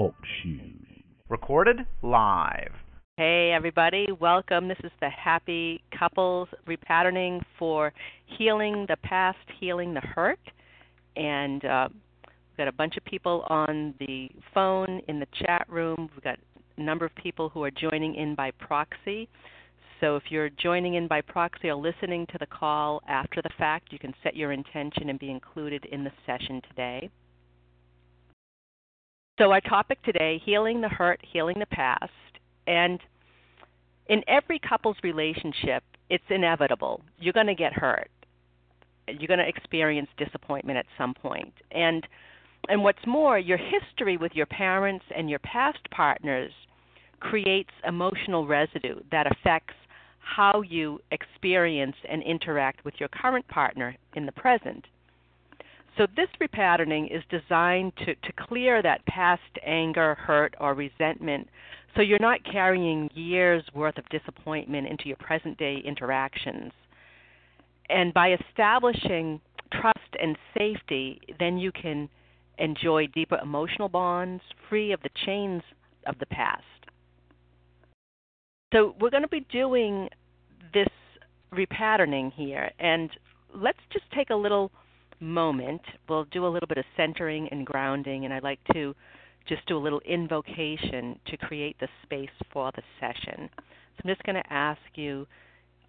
Talk shoes. Recorded live. Hey, everybody. Welcome. This is the Happy Couples Repatterning for Healing the Past, Healing the Hurt. And uh, we've got a bunch of people on the phone, in the chat room. We've got a number of people who are joining in by proxy. So if you're joining in by proxy or listening to the call after the fact, you can set your intention and be included in the session today. So, our topic today healing the hurt, healing the past. And in every couple's relationship, it's inevitable. You're going to get hurt. You're going to experience disappointment at some point. And and what's more, your history with your parents and your past partners creates emotional residue that affects how you experience and interact with your current partner in the present. So, this repatterning is designed to, to clear that past anger, hurt, or resentment so you're not carrying years worth of disappointment into your present day interactions. And by establishing trust and safety, then you can enjoy deeper emotional bonds free of the chains of the past. So, we're going to be doing this repatterning here, and let's just take a little moment. We'll do a little bit of centering and grounding, and I'd like to just do a little invocation to create the space for the session. So I'm just going to ask you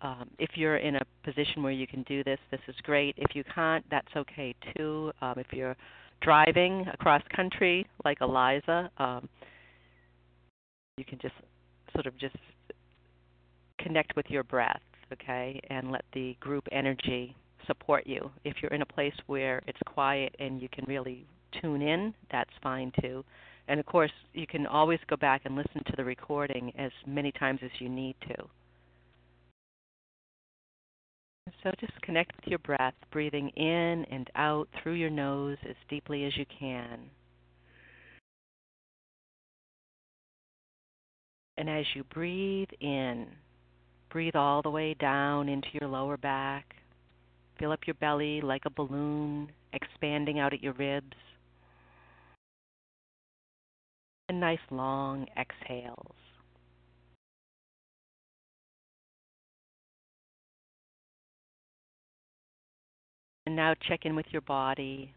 um, if you're in a position where you can do this, this is great. If you can't, that's okay too. Um, if you're driving across country like Eliza, um, you can just sort of just connect with your breath, okay, and let the group energy support you. If you're in a place where it's quiet and you can really tune in, that's fine too. And of course, you can always go back and listen to the recording as many times as you need to. So just connect with your breath, breathing in and out through your nose as deeply as you can. And as you breathe in, breathe all the way down into your lower back. Fill up your belly like a balloon, expanding out at your ribs and nice long exhales. And now check in with your body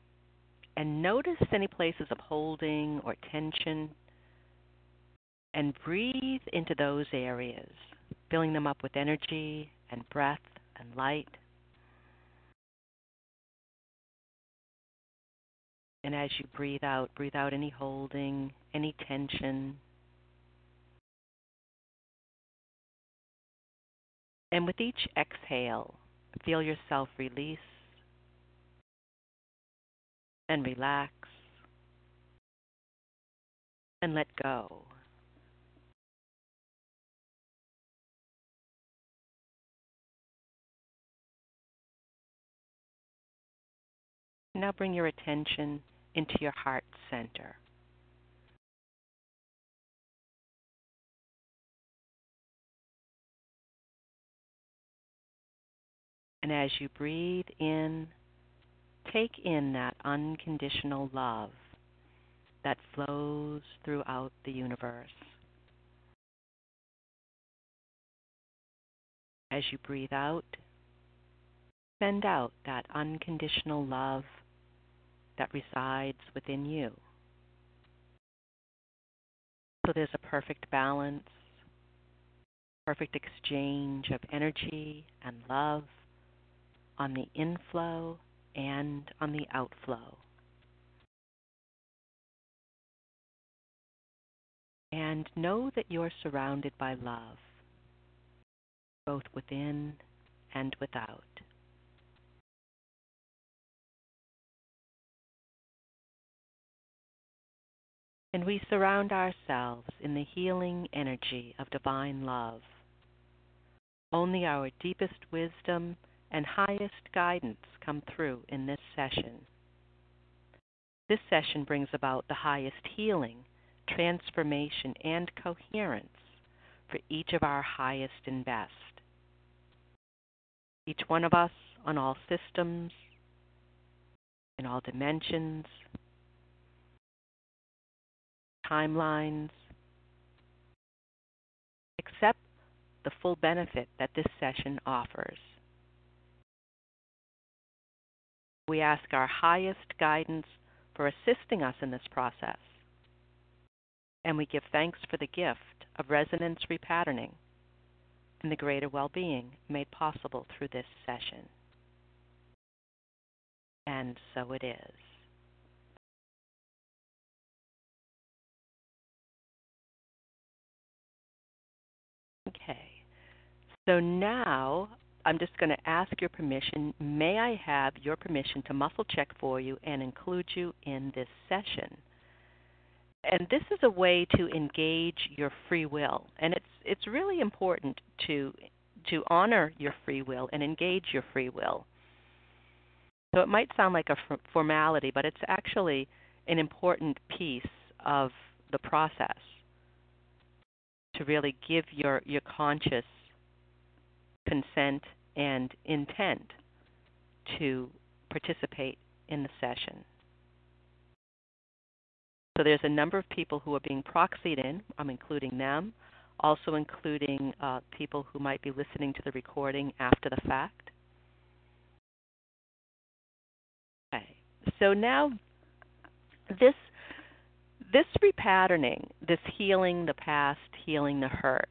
and notice any places of holding or tension and breathe into those areas, filling them up with energy and breath and light. And as you breathe out, breathe out any holding, any tension. And with each exhale, feel yourself release and relax and let go. Now bring your attention into your heart center. And as you breathe in, take in that unconditional love that flows throughout the universe. As you breathe out, send out that unconditional love that resides within you. So there's a perfect balance, perfect exchange of energy and love on the inflow and on the outflow. And know that you're surrounded by love, both within and without. And we surround ourselves in the healing energy of divine love. Only our deepest wisdom and highest guidance come through in this session. This session brings about the highest healing, transformation, and coherence for each of our highest and best. Each one of us on all systems, in all dimensions, timelines, accept the full benefit that this session offers. We ask our highest guidance for assisting us in this process, and we give thanks for the gift of resonance repatterning and the greater well being made possible through this session. And so it is. So now I'm just going to ask your permission. May I have your permission to muscle check for you and include you in this session? And this is a way to engage your free will, and it's it's really important to to honor your free will and engage your free will. So it might sound like a formality, but it's actually an important piece of the process to really give your, your conscious consent and intent to participate in the session. So there's a number of people who are being proxied in. I'm including them, also including uh, people who might be listening to the recording after the fact. Okay. So now this this repatterning, this healing the past, healing the hurt,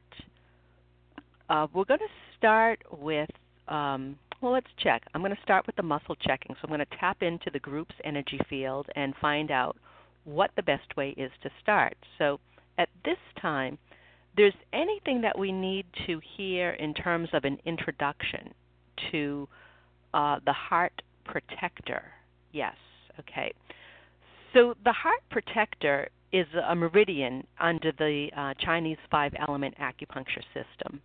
uh, we're going to start with, um, well, let's check. I'm going to start with the muscle checking. So I'm going to tap into the group's energy field and find out what the best way is to start. So at this time, there's anything that we need to hear in terms of an introduction to uh, the heart protector. Yes, okay. So the heart protector is a meridian under the uh, Chinese five element acupuncture system.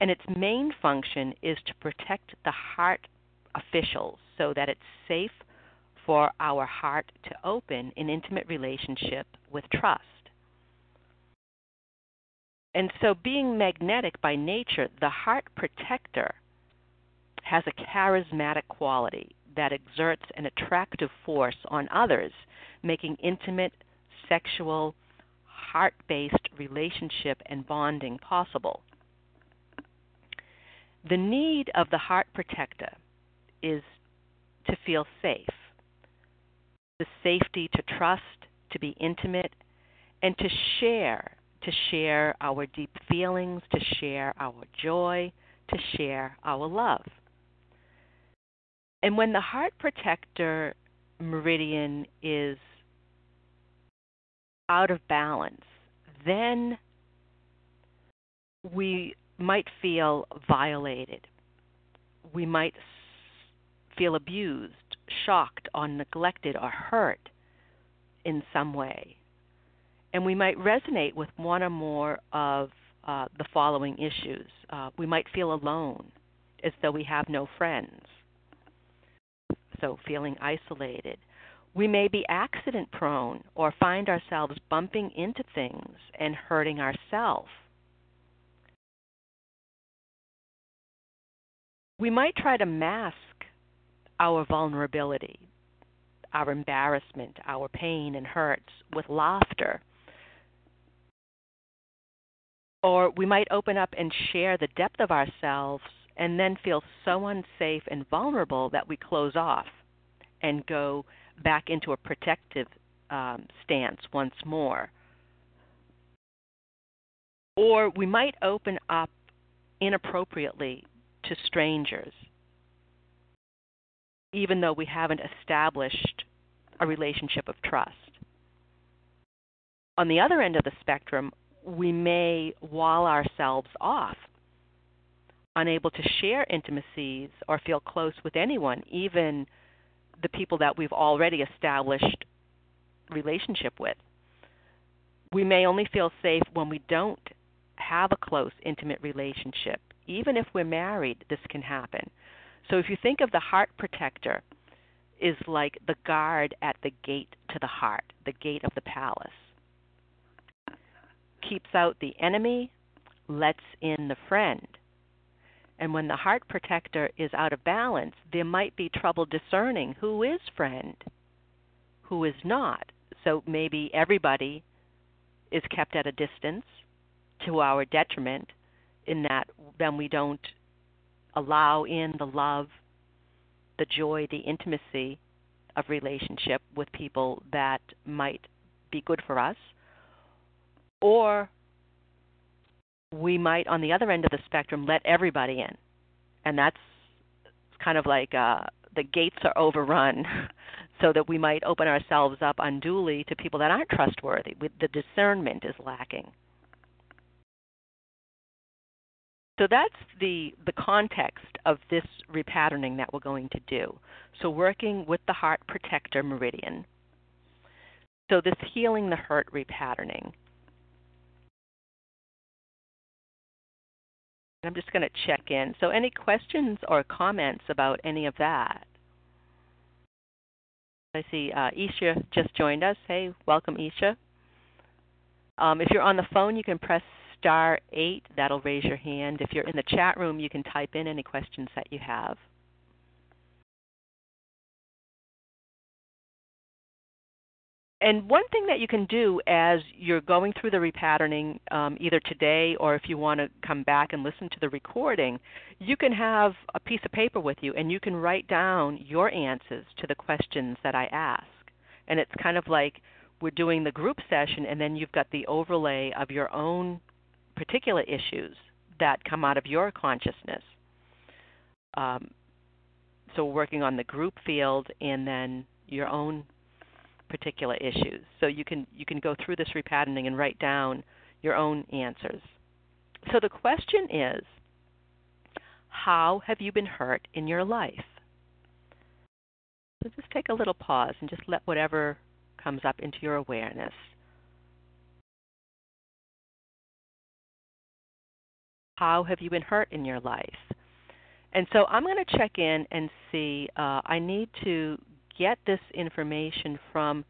And its main function is to protect the heart officials so that it's safe for our heart to open in intimate relationship with trust. And so, being magnetic by nature, the heart protector has a charismatic quality that exerts an attractive force on others making intimate, sexual, heart based relationship and bonding possible. The need of the heart protector is to feel safe, the safety to trust, to be intimate, and to share, to share our deep feelings, to share our joy, to share our love. And when the heart protector meridian is out of balance, then we might feel violated. We might feel abused, shocked, or neglected, or hurt in some way. And we might resonate with one or more of uh, the following issues. Uh, we might feel alone, as though we have no friends, so feeling isolated. We may be accident prone or find ourselves bumping into things and hurting ourselves. We might try to mask our vulnerability, our embarrassment, our pain and hurts with laughter. Or we might open up and share the depth of ourselves and then feel so unsafe and vulnerable that we close off and go back into a protective um, stance once more. Or we might open up inappropriately to strangers, even though we haven't established a relationship of trust. On the other end of the spectrum, we may wall ourselves off, unable to share intimacies or feel close with anyone, even the people that we've already established relationship with. we may only feel safe when we don't have a close, intimate relationship. Even if we're married, this can happen. So if you think of the heart protector is like the guard at the gate to the heart, the gate of the palace. Keeps out the enemy, lets in the friend. And when the heart protector is out of balance, there might be trouble discerning who is friend, who is not. So maybe everybody is kept at a distance to our detriment, in that then we don't allow in the love, the joy, the intimacy of relationship with people that might be good for us. Or we might, on the other end of the spectrum, let everybody in. And that's kind of like uh, the gates are overrun, so that we might open ourselves up unduly to people that aren't trustworthy. The discernment is lacking. So that's the, the context of this repatterning that we're going to do. So, working with the heart protector meridian. So, this healing the hurt repatterning. I'm just going to check in. So, any questions or comments about any of that? I see uh, Isha just joined us. Hey, welcome, Isha. Um, if you're on the phone, you can press star 8. That'll raise your hand. If you're in the chat room, you can type in any questions that you have. And one thing that you can do as you're going through the repatterning, um, either today or if you want to come back and listen to the recording, you can have a piece of paper with you and you can write down your answers to the questions that I ask. And it's kind of like we're doing the group session and then you've got the overlay of your own particular issues that come out of your consciousness. Um, so working on the group field and then your own particular issues. So you can you can go through this repatterning and write down your own answers. So the question is, how have you been hurt in your life? So just take a little pause and just let whatever comes up into your awareness. How have you been hurt in your life? And so I'm going to check in and see. Uh, I need to get this information from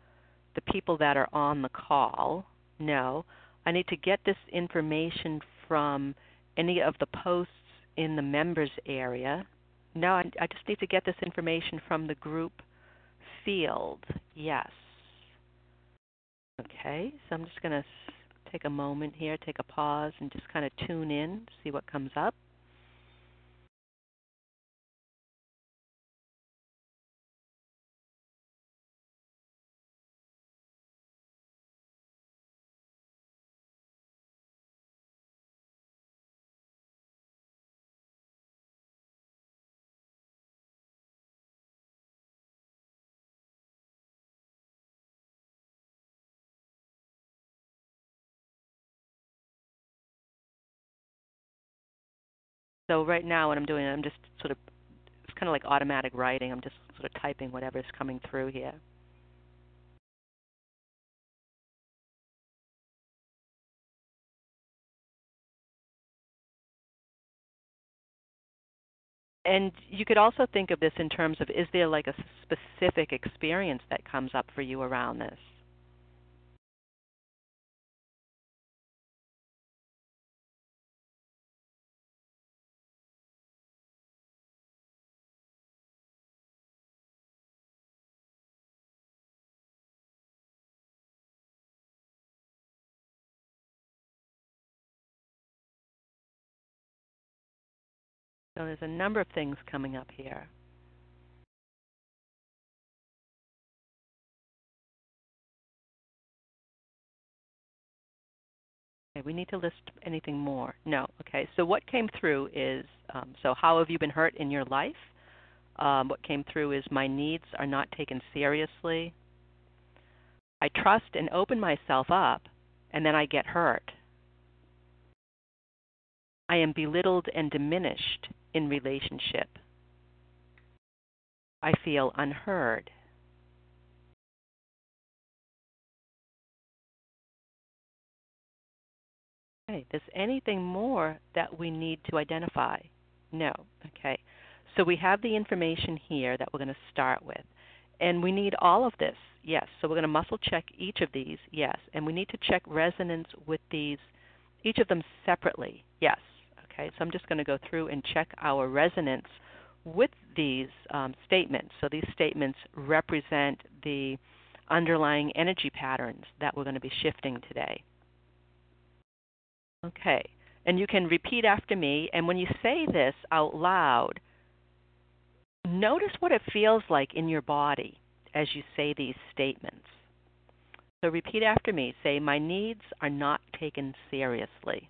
the people that are on the call. No. I need to get this information from any of the posts in the members area. No, I, I just need to get this information from the group field. Yes. Okay, so I'm just going to take a moment here, take a pause, and just kind of tune in, see what comes up. So right now, what I'm doing, I'm just sort of, it's kind of like automatic writing. I'm just sort of typing whatever's coming through here. And you could also think of this in terms of is there like a specific experience that comes up for you around this? So there's a number of things coming up here. Okay, we need to list anything more. No. Okay. So what came through is um, so how have you been hurt in your life? Um, what came through is my needs are not taken seriously. I trust and open myself up, and then I get hurt. I am belittled and diminished in relationship. I feel unheard. Okay, is anything more that we need to identify? No. Okay. So we have the information here that we're going to start with. And we need all of this, yes. So we're going to muscle check each of these, yes. And we need to check resonance with these, each of them separately, yes. Okay, so I'm just going to go through and check our resonance with these um, statements. So these statements represent the underlying energy patterns that we're going to be shifting today. Okay, and you can repeat after me, and when you say this out loud, notice what it feels like in your body as you say these statements. So repeat after me. Say, My needs are not taken seriously.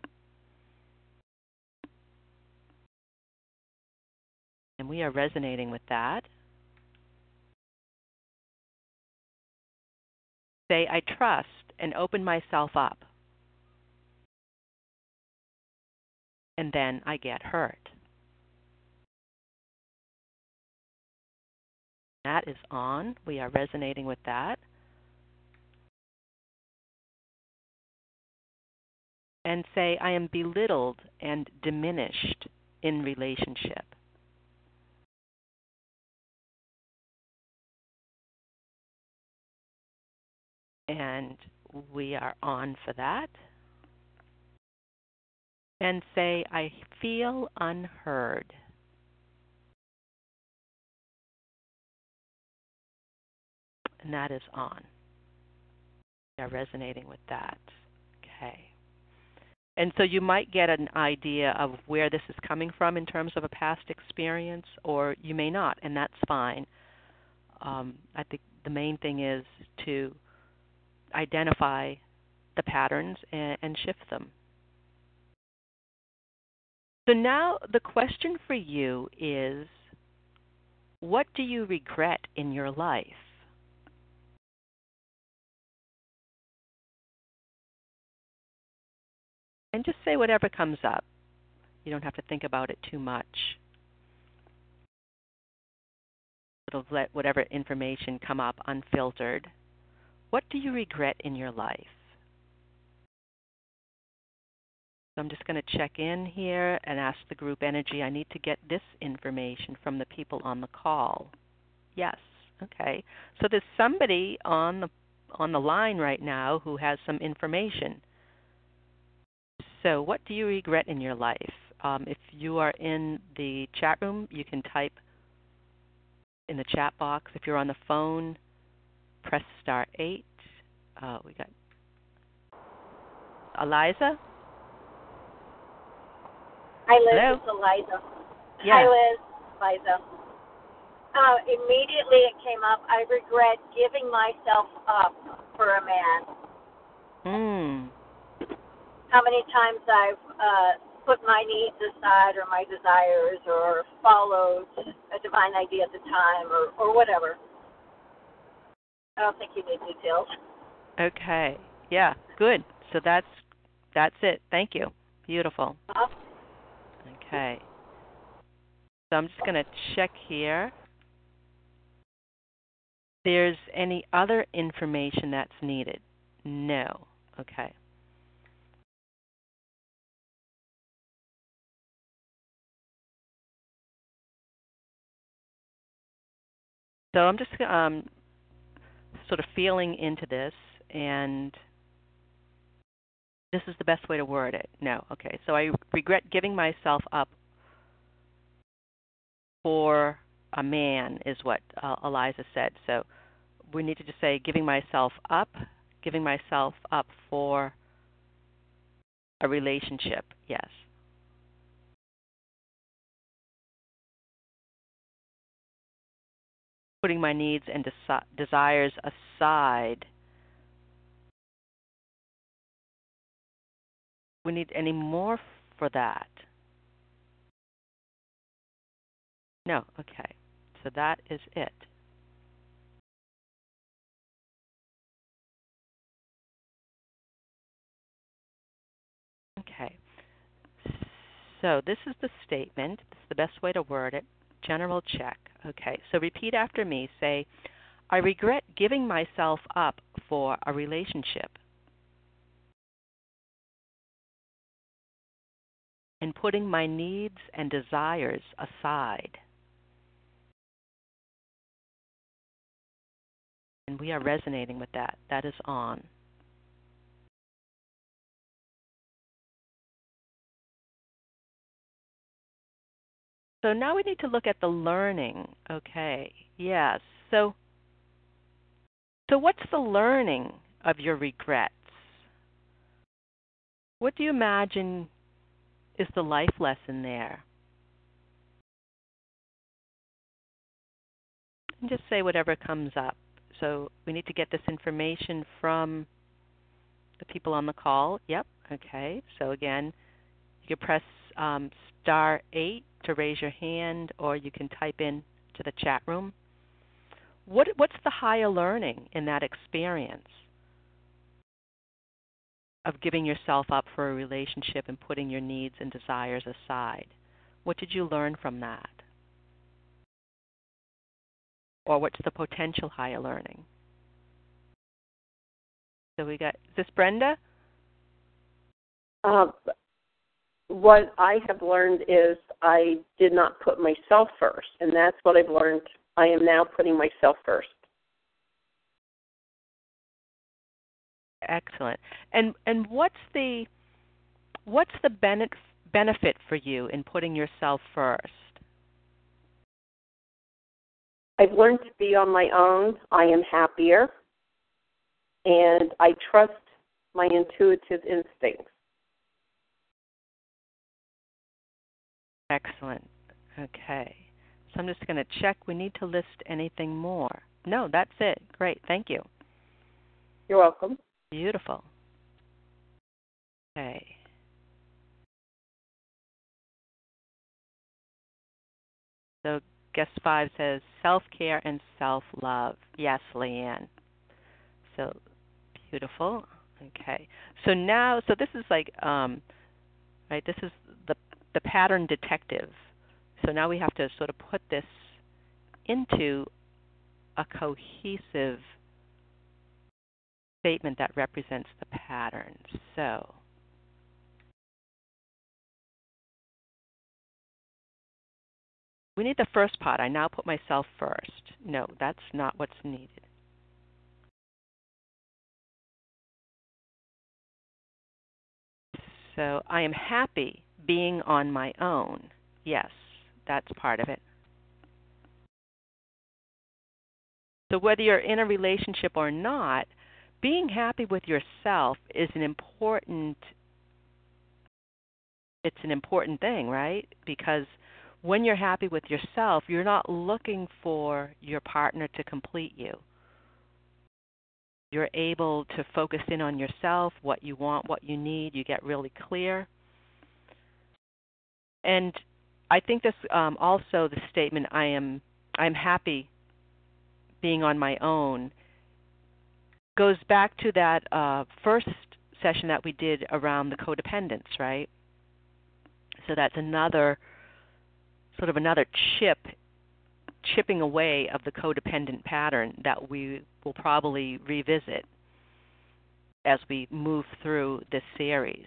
And we are resonating with that. Say, I trust and open myself up. And then I get hurt. That is on. We are resonating with that. And say, I am belittled and diminished in relationship. And we are on for that. And say, I feel unheard. And that is on. We are resonating with that. Okay. And so you might get an idea of where this is coming from in terms of a past experience, or you may not, and that's fine. Um, I think the main thing is to identify the patterns and, and shift them. So now the question for you is what do you regret in your life? And just say whatever comes up. You don't have to think about it too much. It'll let whatever information come up unfiltered. What do you regret in your life? So I'm just going to check in here and ask the group energy. I need to get this information from the people on the call. Yes. Okay. So there's somebody on the on the line right now who has some information. So what do you regret in your life? Um, if you are in the chat room, you can type in the chat box. If you're on the phone, press star 8. Uh, we got Eliza? Hi, Liz. Hello? It's Eliza. Yeah. Hi, Liz. Eliza. Uh, immediately it came up. I regret giving myself up for a man. Hmm. How many times I've uh, put my needs aside or my desires or followed a divine idea at the time or, or whatever. I don't think you need details. Okay. Yeah. Good. So that's that's it. Thank you. Beautiful. Uh, Okay. So I'm just going to check here. There's any other information that's needed? No. Okay. So I'm just um, sort of feeling into this, and this is the best way to word it. No. Okay. So I regret giving myself up for a man, is what uh, Eliza said. So we need to just say giving myself up, giving myself up for a relationship. Yes. Putting my needs and desi- desires aside we need any more for that? No, okay. So that is it. Okay. So this is the statement. This is the best way to word it. General check. Okay. So repeat after me. Say, I regret giving myself up for a relationship. and putting my needs and desires aside. And we are resonating with that. That is on. So now we need to look at the learning. Okay. Yes. So so what's the learning of your regrets? What do you imagine is the life lesson there? And just say whatever comes up. So we need to get this information from the people on the call. Yep. Okay. So again, you can press um, star eight to raise your hand, or you can type in to the chat room. What, what's the higher learning in that experience of giving yourself up for a relationship and putting your needs and desires aside? What did you learn from that? Or what's the potential higher learning? So we got, is this Brenda? Uh, what I have learned is I did not put myself first, and that's what I've learned. I am now putting myself first. Excellent. And and what's the what's the benefit benefit for you in putting yourself first? I've learned to be on my own. I am happier, and I trust my intuitive instincts. Excellent. Okay. So I'm just going to check. We need to list anything more. No, that's it. Great. Thank you. You're welcome. Beautiful. Okay. So guest five says self care and self love. Yes, Leanne. So beautiful. Okay. So now, so this is like, um, right? This is the pattern detective. So now we have to sort of put this into a cohesive statement that represents the pattern. So we need the first part. I now put myself first. No, that's not what's needed. So I am happy being on my own. Yes, that's part of it. So whether you're in a relationship or not, being happy with yourself is an important it's an important thing, right? Because when you're happy with yourself, you're not looking for your partner to complete you. You're able to focus in on yourself, what you want, what you need, you get really clear. And I think this um, also the statement I am I'm happy being on my own goes back to that uh, first session that we did around the codependence, right? So that's another sort of another chip chipping away of the codependent pattern that we will probably revisit as we move through this series.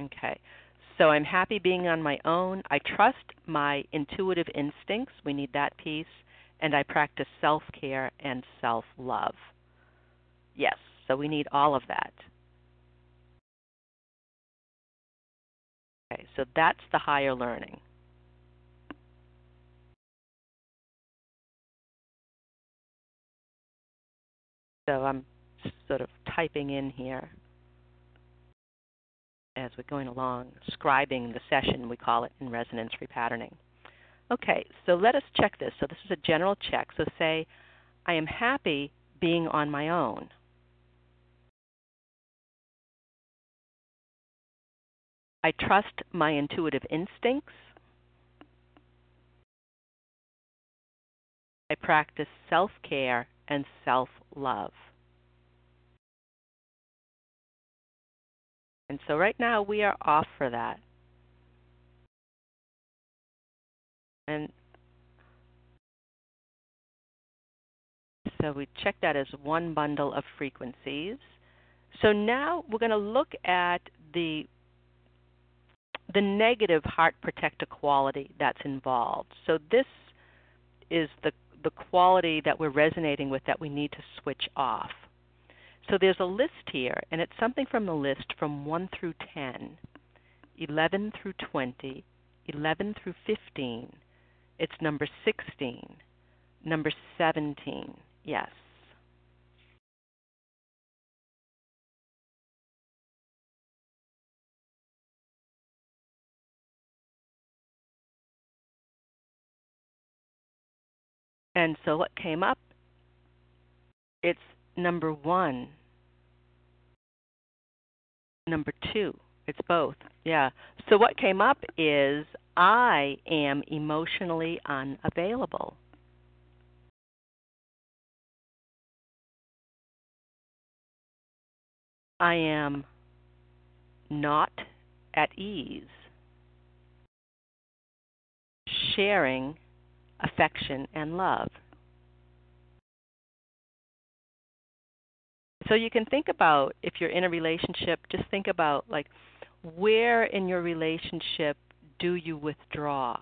Okay. So I'm happy being on my own. I trust my intuitive instincts. We need that piece and I practice self care and self love. Yes, so we need all of that. Okay, so that's the higher learning. So I'm sort of typing in here as we're going along, scribing the session, we call it in resonance repatterning. Okay, so let us check this. So this is a general check. So say, I am happy being on my own. I trust my intuitive instincts. I practice self care and self love. And so right now we are off for that. And so we check that as one bundle of frequencies. So now we're going to look at the the negative heart protector quality that's involved. So this is the the quality that we're resonating with that we need to switch off. So there's a list here, and it's something from the list from 1 through 10, 11 through 20, 11 through 15. It's number 16, number 17. Yes. And so what came up? It's number one. Number two. It's both. Yeah. So what came up is I am emotionally unavailable. I am not at ease. Sharing affection, and love. So you can think about if you're in a relationship, just think about like where in your relationship do you withdraw?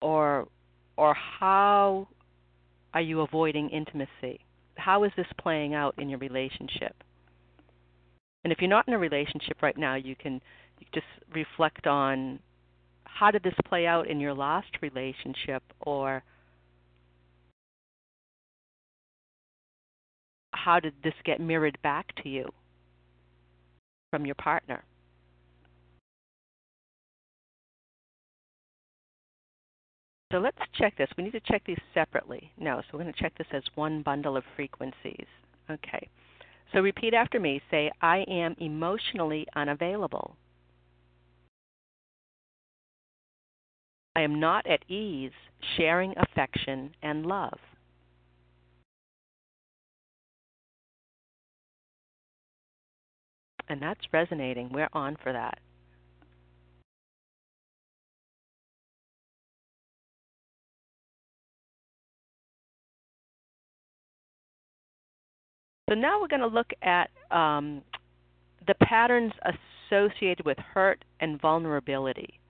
Or or how are you avoiding intimacy? How is this playing out in your relationship? And if you're not in a relationship right now, you can just reflect on how did this play out in your last relationship or how did this get mirrored back to you from your partner? So let's check this. We need to check these separately. No, so we're going to check this as one bundle of frequencies. Okay. So repeat after me. Say, I am emotionally unavailable. I am not at ease sharing affection and love. And that's resonating. We're on for that. So now we're going to look at um, the patterns associated with hurt and vulnerability.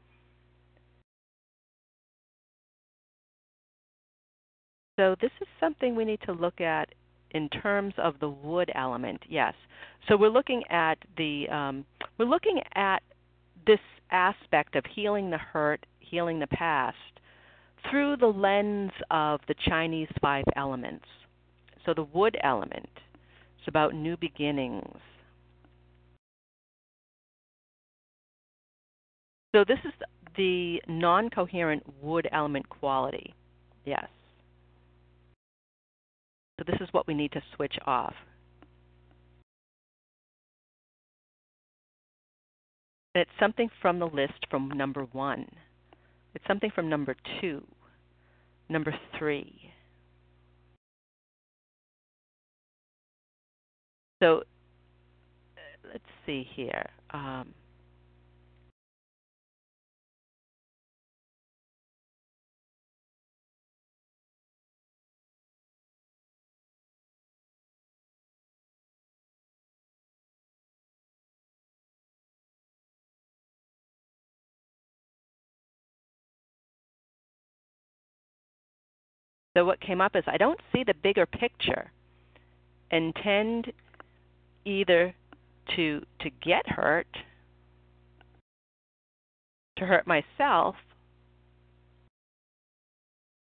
So this is something we need to look at in terms of the wood element. Yes. So we're looking at the um, we're looking at this aspect of healing the hurt, healing the past through the lens of the Chinese five elements. So the wood element is about new beginnings. So this is the non-coherent wood element quality. Yes. So this is what we need to switch off. it's something from the list from number one. It's something from number two, number three. So let's see here. Um, So what came up is I don't see the bigger picture and tend either to to get hurt, to hurt myself,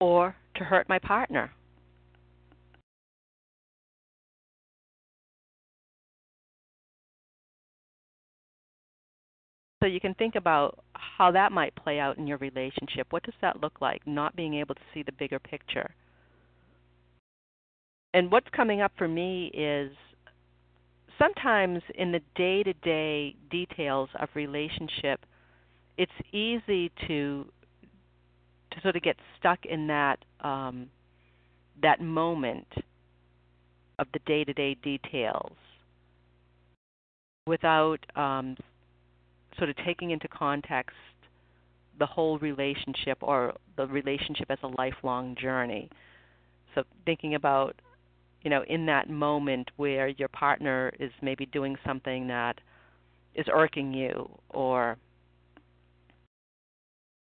or to hurt my partner. So you can think about how that might play out in your relationship. What does that look like? Not being able to see the bigger picture. And what's coming up for me is sometimes in the day to day details of relationship, it's easy to to sort of get stuck in that um, that moment of the day to day details without um, sort of taking into context the whole relationship or the relationship as a lifelong journey. So thinking about you know, in that moment where your partner is maybe doing something that is irking you or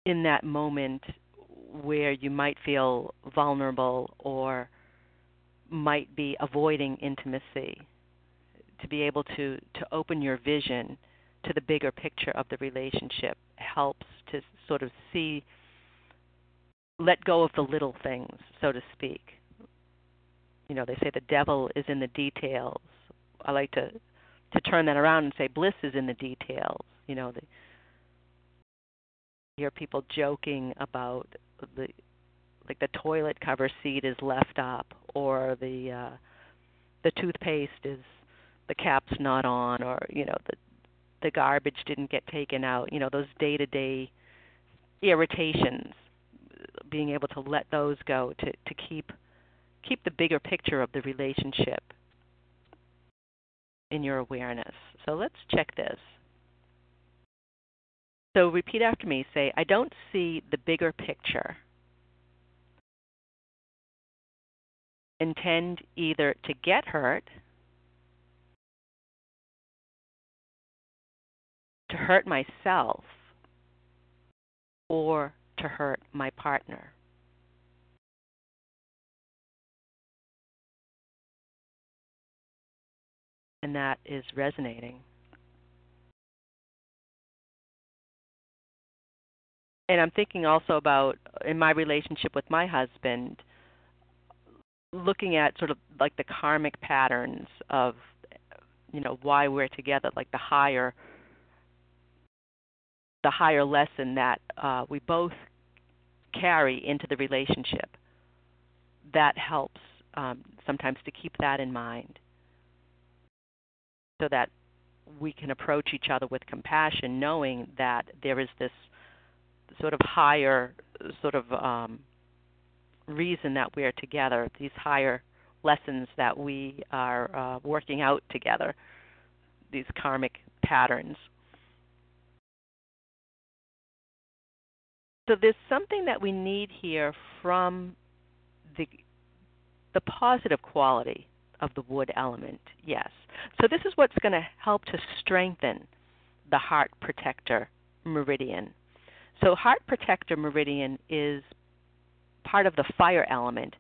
in that moment where you might feel vulnerable or might be avoiding intimacy to be able to to open your vision to the bigger picture of the relationship helps to sort of see let go of the little things so to speak. You know they say the devil is in the details. I like to to turn that around and say bliss is in the details. You know the hear people joking about the like the toilet cover seat is left up or the uh the toothpaste is the cap's not on or you know the the garbage didn't get taken out you know those day to day irritations being able to let those go to to keep keep the bigger picture of the relationship in your awareness. So let's check this. So repeat after me. Say i don't see the bigger picture. Intend either to get hurt to hurt myself or to hurt my partner. And that is resonating. And I'm thinking also about in my relationship with my husband, looking at sort of like the karmic patterns of, you know, why we're together, like the higher the higher lesson that uh, we both carry into the relationship. That helps um, sometimes to keep that in mind so that we can approach each other with compassion, knowing that there is this sort of higher sort of um, reason that we're together, these higher lessons that we are uh, working out together, these karmic patterns. So there's something that we need here from the the positive quality of the wood element. Yes. So this is what's going to help to strengthen the heart protector meridian. So heart protector meridian is part of the fire element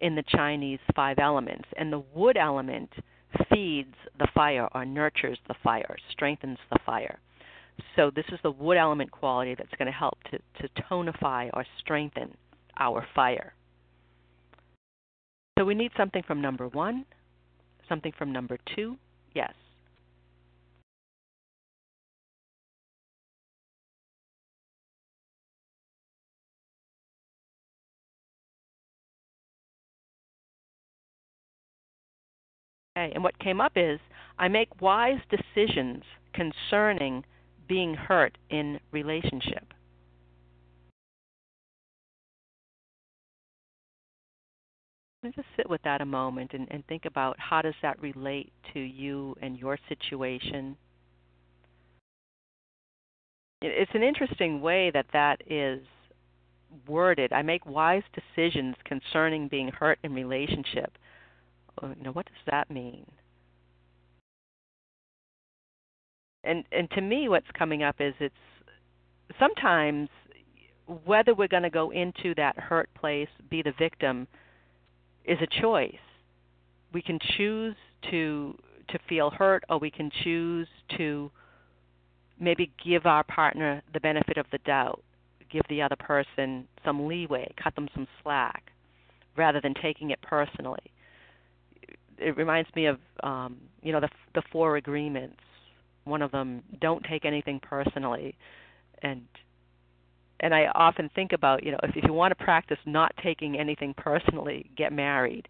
in the Chinese five elements and the wood element feeds the fire or nurtures the fire, strengthens the fire. So this is the wood element quality that's going to help to, to tonify or strengthen our fire. So we need something from number one, something from number two, yes. Okay, and what came up is I make wise decisions concerning being hurt in relationship. And just sit with that a moment and, and think about how does that relate to you and your situation. It's an interesting way that that is worded. I make wise decisions concerning being hurt in relationship. Oh, you know, what does that mean? And and to me what's coming up is it's sometimes whether we're going to go into that hurt place be the victim is a choice. We can choose to to feel hurt or we can choose to maybe give our partner the benefit of the doubt give the other person some leeway cut them some slack rather than taking it personally. It reminds me of um you know the the four agreements one of them don't take anything personally and and I often think about, you know, if, if you want to practice not taking anything personally, get married.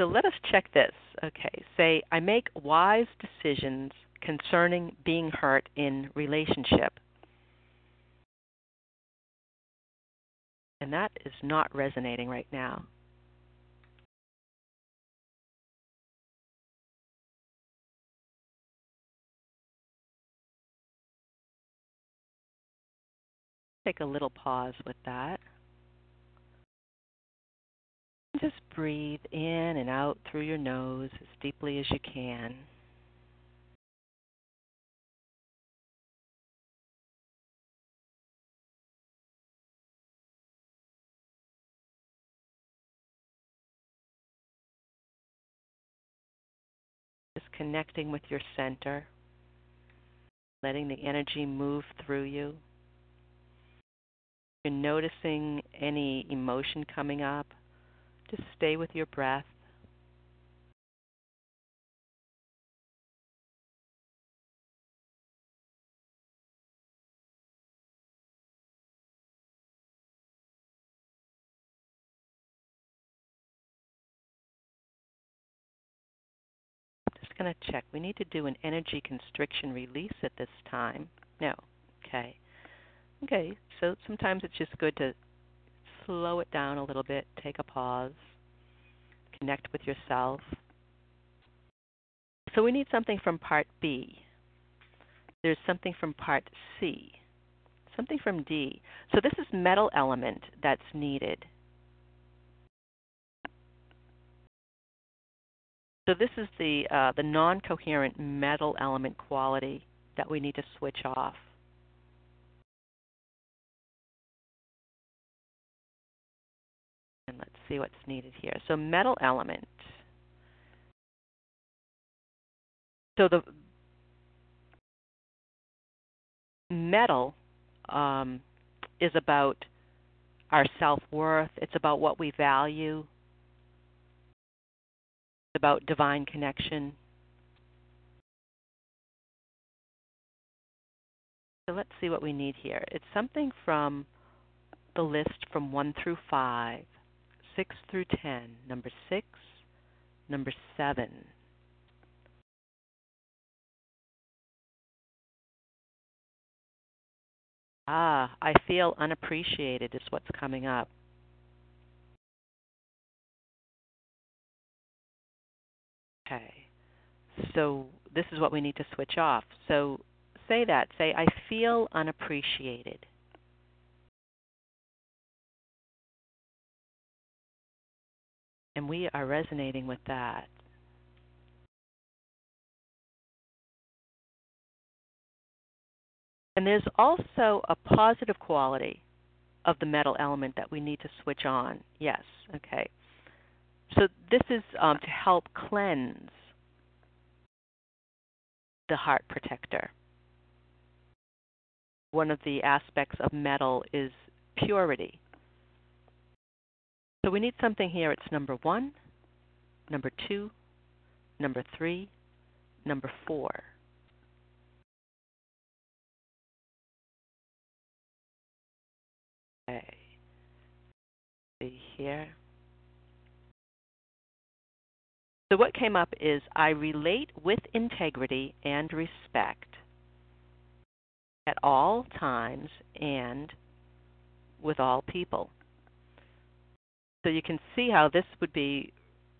So let us check this. Okay, say, I make wise decisions concerning being hurt in relationship. And that is not resonating right now. Take a little pause with that. Just breathe in and out through your nose as deeply as you can. Just connecting with your center, letting the energy move through you. You're noticing any emotion coming up. Just stay with your breath. Just going to check. We need to do an energy constriction release at this time. No. Okay. Okay, so sometimes it's just good to slow it down a little bit, take a pause, connect with yourself. So we need something from part B. There's something from part C, something from D. So this is metal element that's needed. So this is the uh, the non-coherent metal element quality that we need to switch off. See what's needed here. So metal element. So the metal um, is about our self worth. It's about what we value. It's about divine connection. So let's see what we need here. It's something from the list from 1 through 5. 6 through 10. Number 6, number 7. Ah, I feel unappreciated is what's coming up. Okay. So this is what we need to switch off. So say that. Say, I feel unappreciated. And we are resonating with that. And there's also a positive quality of the metal element that we need to switch on. Yes, okay. So this is um, to help cleanse the heart protector. One of the aspects of metal is purity. So we need something here. It's number one, number two, number three, number four. Okay. See here. So what came up is I relate with integrity and respect at all times and with all people. So you can see how this would be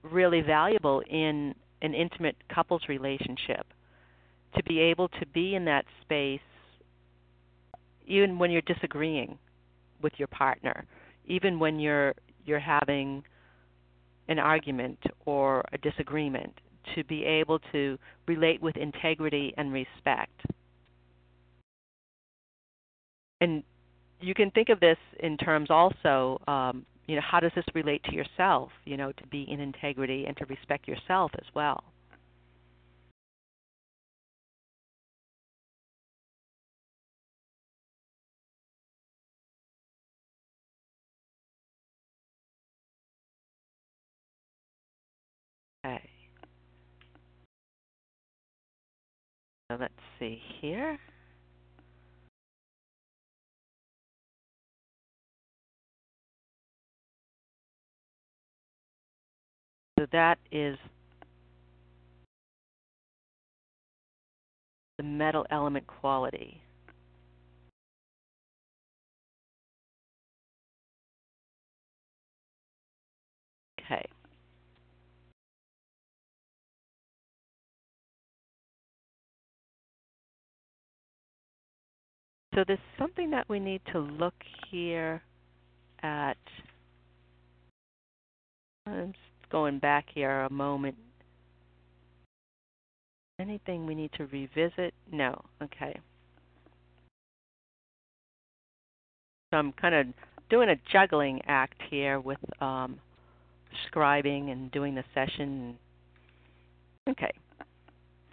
really valuable in an intimate couples relationship to be able to be in that space even when you're disagreeing with your partner, even when you're you're having an argument or a disagreement, to be able to relate with integrity and respect. And you can think of this in terms also um, you know, how does this relate to yourself? You know, to be in integrity and to respect yourself as well. Okay. So let's see here. So that is the metal element quality. Okay. So there's something that we need to look here at. I'm going back here a moment. Anything we need to revisit? No. Okay. So I'm kind of doing a juggling act here with um, scribing and doing the session. Okay,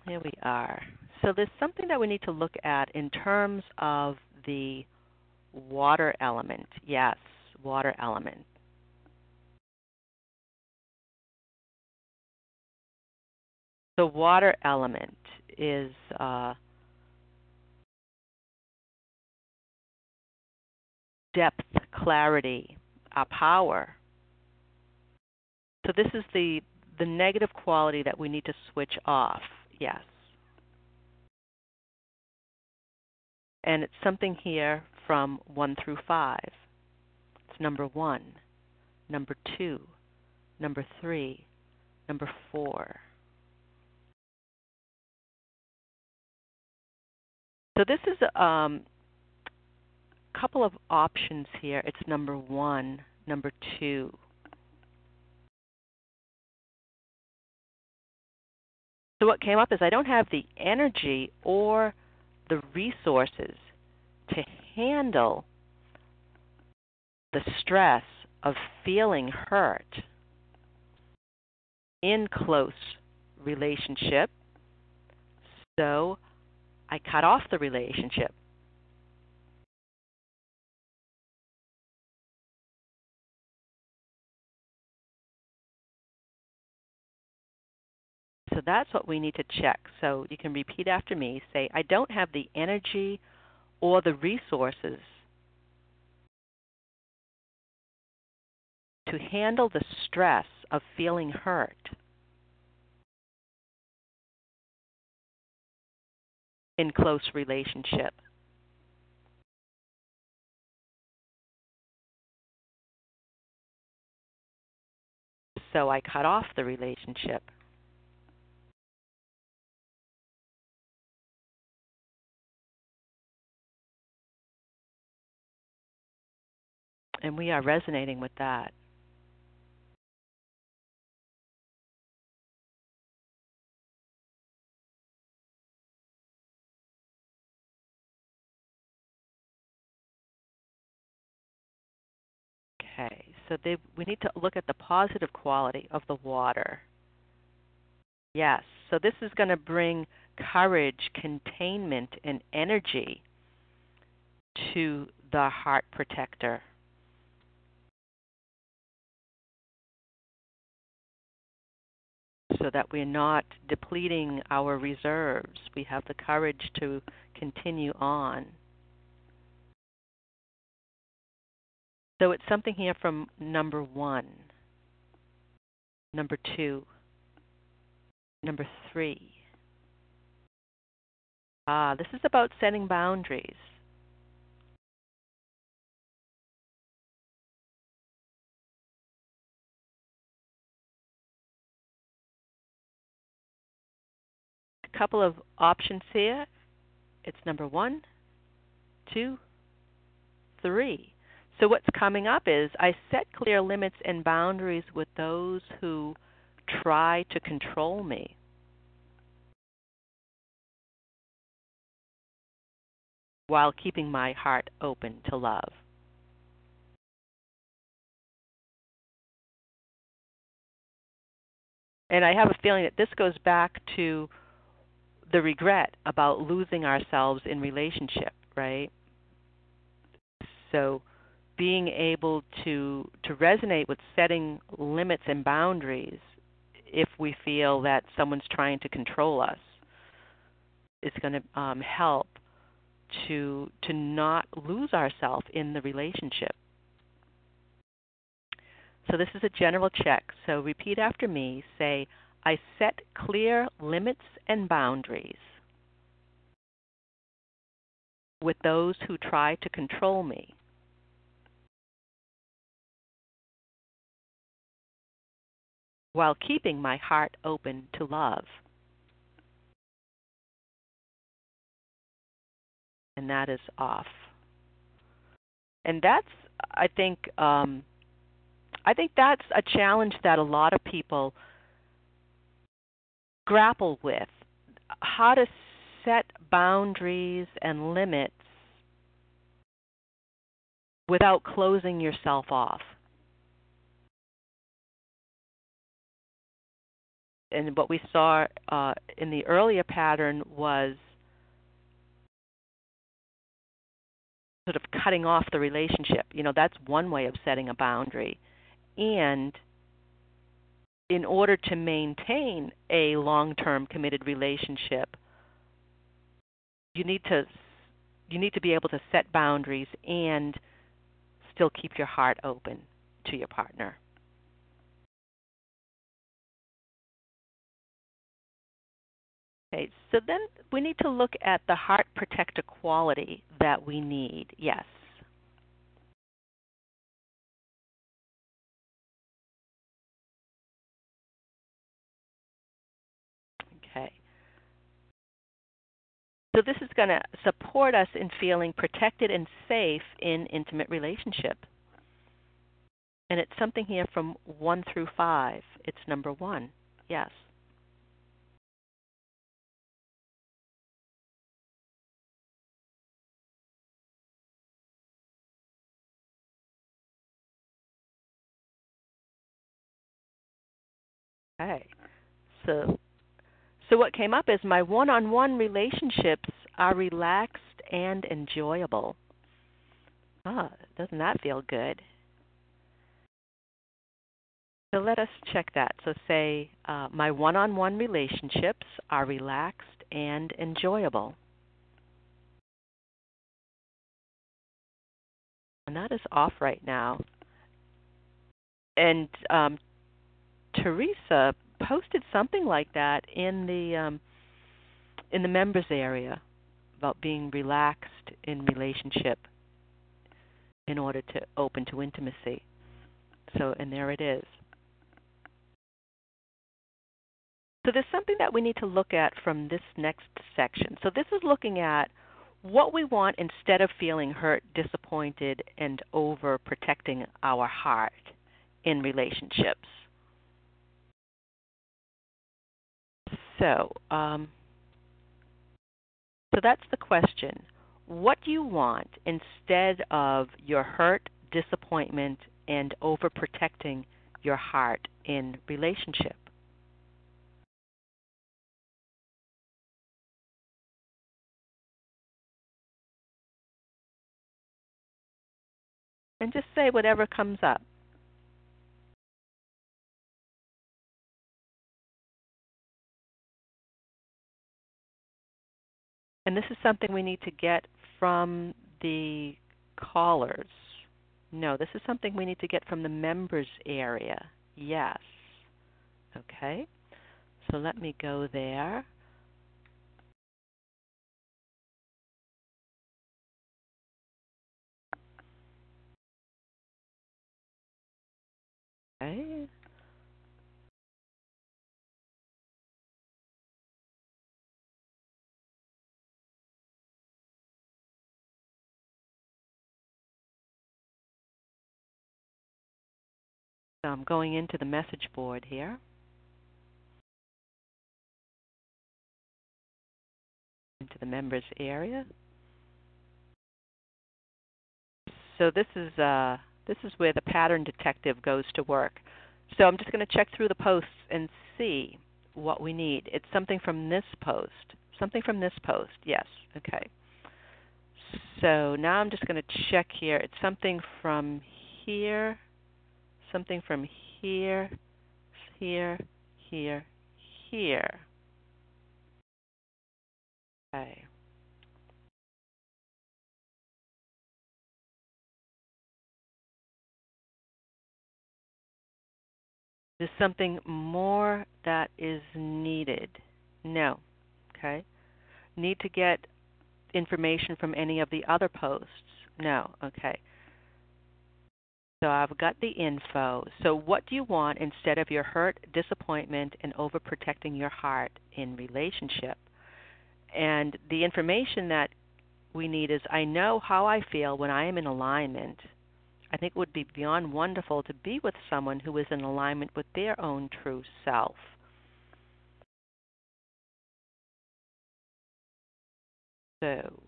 here we are. So there's something that we need to look at in terms of the water element. Yes, water element. The water element is uh, depth, clarity, our power. So this is the the negative quality that we need to switch off. Yes. And it's something here from 1 through 5. It's number 1, number 2, number 3, number 4. So this is um, a couple of options here. It's number 1, number 2. So what came up is I don't have the energy or the resources to handle the stress of feeling hurt in close relationship. So I cut off the relationship. So that's what we need to check. So you can repeat after me. Say, I don't have the energy or the resources to handle the stress of feeling hurt. In close relationship. So I cut off the relationship. And we are resonating with that. Okay, so they, we need to look at the positive quality of the water. Yes, so this is going to bring courage, containment, and energy to the heart protector. So that we're not depleting our reserves. We have the courage to continue on. So it's something here from number one, number two, number three. Ah, this is about setting boundaries. A couple of options here. It's number one, two, three. So what's coming up is I set clear limits and boundaries with those who try to control me. While keeping my heart open to love. And I have a feeling that this goes back to the regret about losing ourselves in relationship, right? So being able to to resonate with setting limits and boundaries if we feel that someone's trying to control us is going to um, help to to not lose ourselves in the relationship. So this is a general check. So repeat after me. Say, I set clear limits and boundaries with those who try to control me. While keeping my heart open to love. And that is off. And that's, I think, um, I think that's a challenge that a lot of people grapple with how to set boundaries and limits without closing yourself off. And what we saw uh, in the earlier pattern was sort of cutting off the relationship. You know, that's one way of setting a boundary. And in order to maintain a long-term committed relationship, you need to you need to be able to set boundaries and still keep your heart open to your partner. Okay, so then we need to look at the heart protector quality that we need. Yes. Okay. So this is going to support us in feeling protected and safe in intimate relationship. And it's something here from 1 through 5. It's number 1. Yes. Okay. So so what came up is my one-on-one relationships are relaxed and enjoyable. Ah, doesn't that feel good? So let us check that. So say uh, my one-on-one relationships are relaxed and enjoyable. And that is off right now. And um, Teresa posted something like that in the um, in the members area about being relaxed in relationship in order to open to intimacy. So, and there it is. So, there's something that we need to look at from this next section. So, this is looking at what we want instead of feeling hurt, disappointed, and overprotecting our heart in relationships. So, um, so that's the question. What do you want instead of your hurt, disappointment, and overprotecting your heart in relationship? And just say whatever comes up. And this is something we need to get from the callers. No, this is something we need to get from the members area. Yes. Okay. So let me go there. Okay. I'm going into the message board here. Into the members area. So this is uh, this is where the pattern detective goes to work. So I'm just going to check through the posts and see what we need. It's something from this post. Something from this post. Yes. Okay. So now I'm just going to check here. It's something from here something from here, here, here, here. Okay. Is something more that is needed? No. Okay. Need to get information from any of the other posts? No. Okay. So I've got the info. So what do you want instead of your hurt, disappointment, and overprotecting your heart in relationship? And the information that we need is I know how I feel when I am in alignment. I think it would be beyond wonderful to be with someone who is in alignment with their own true self. So,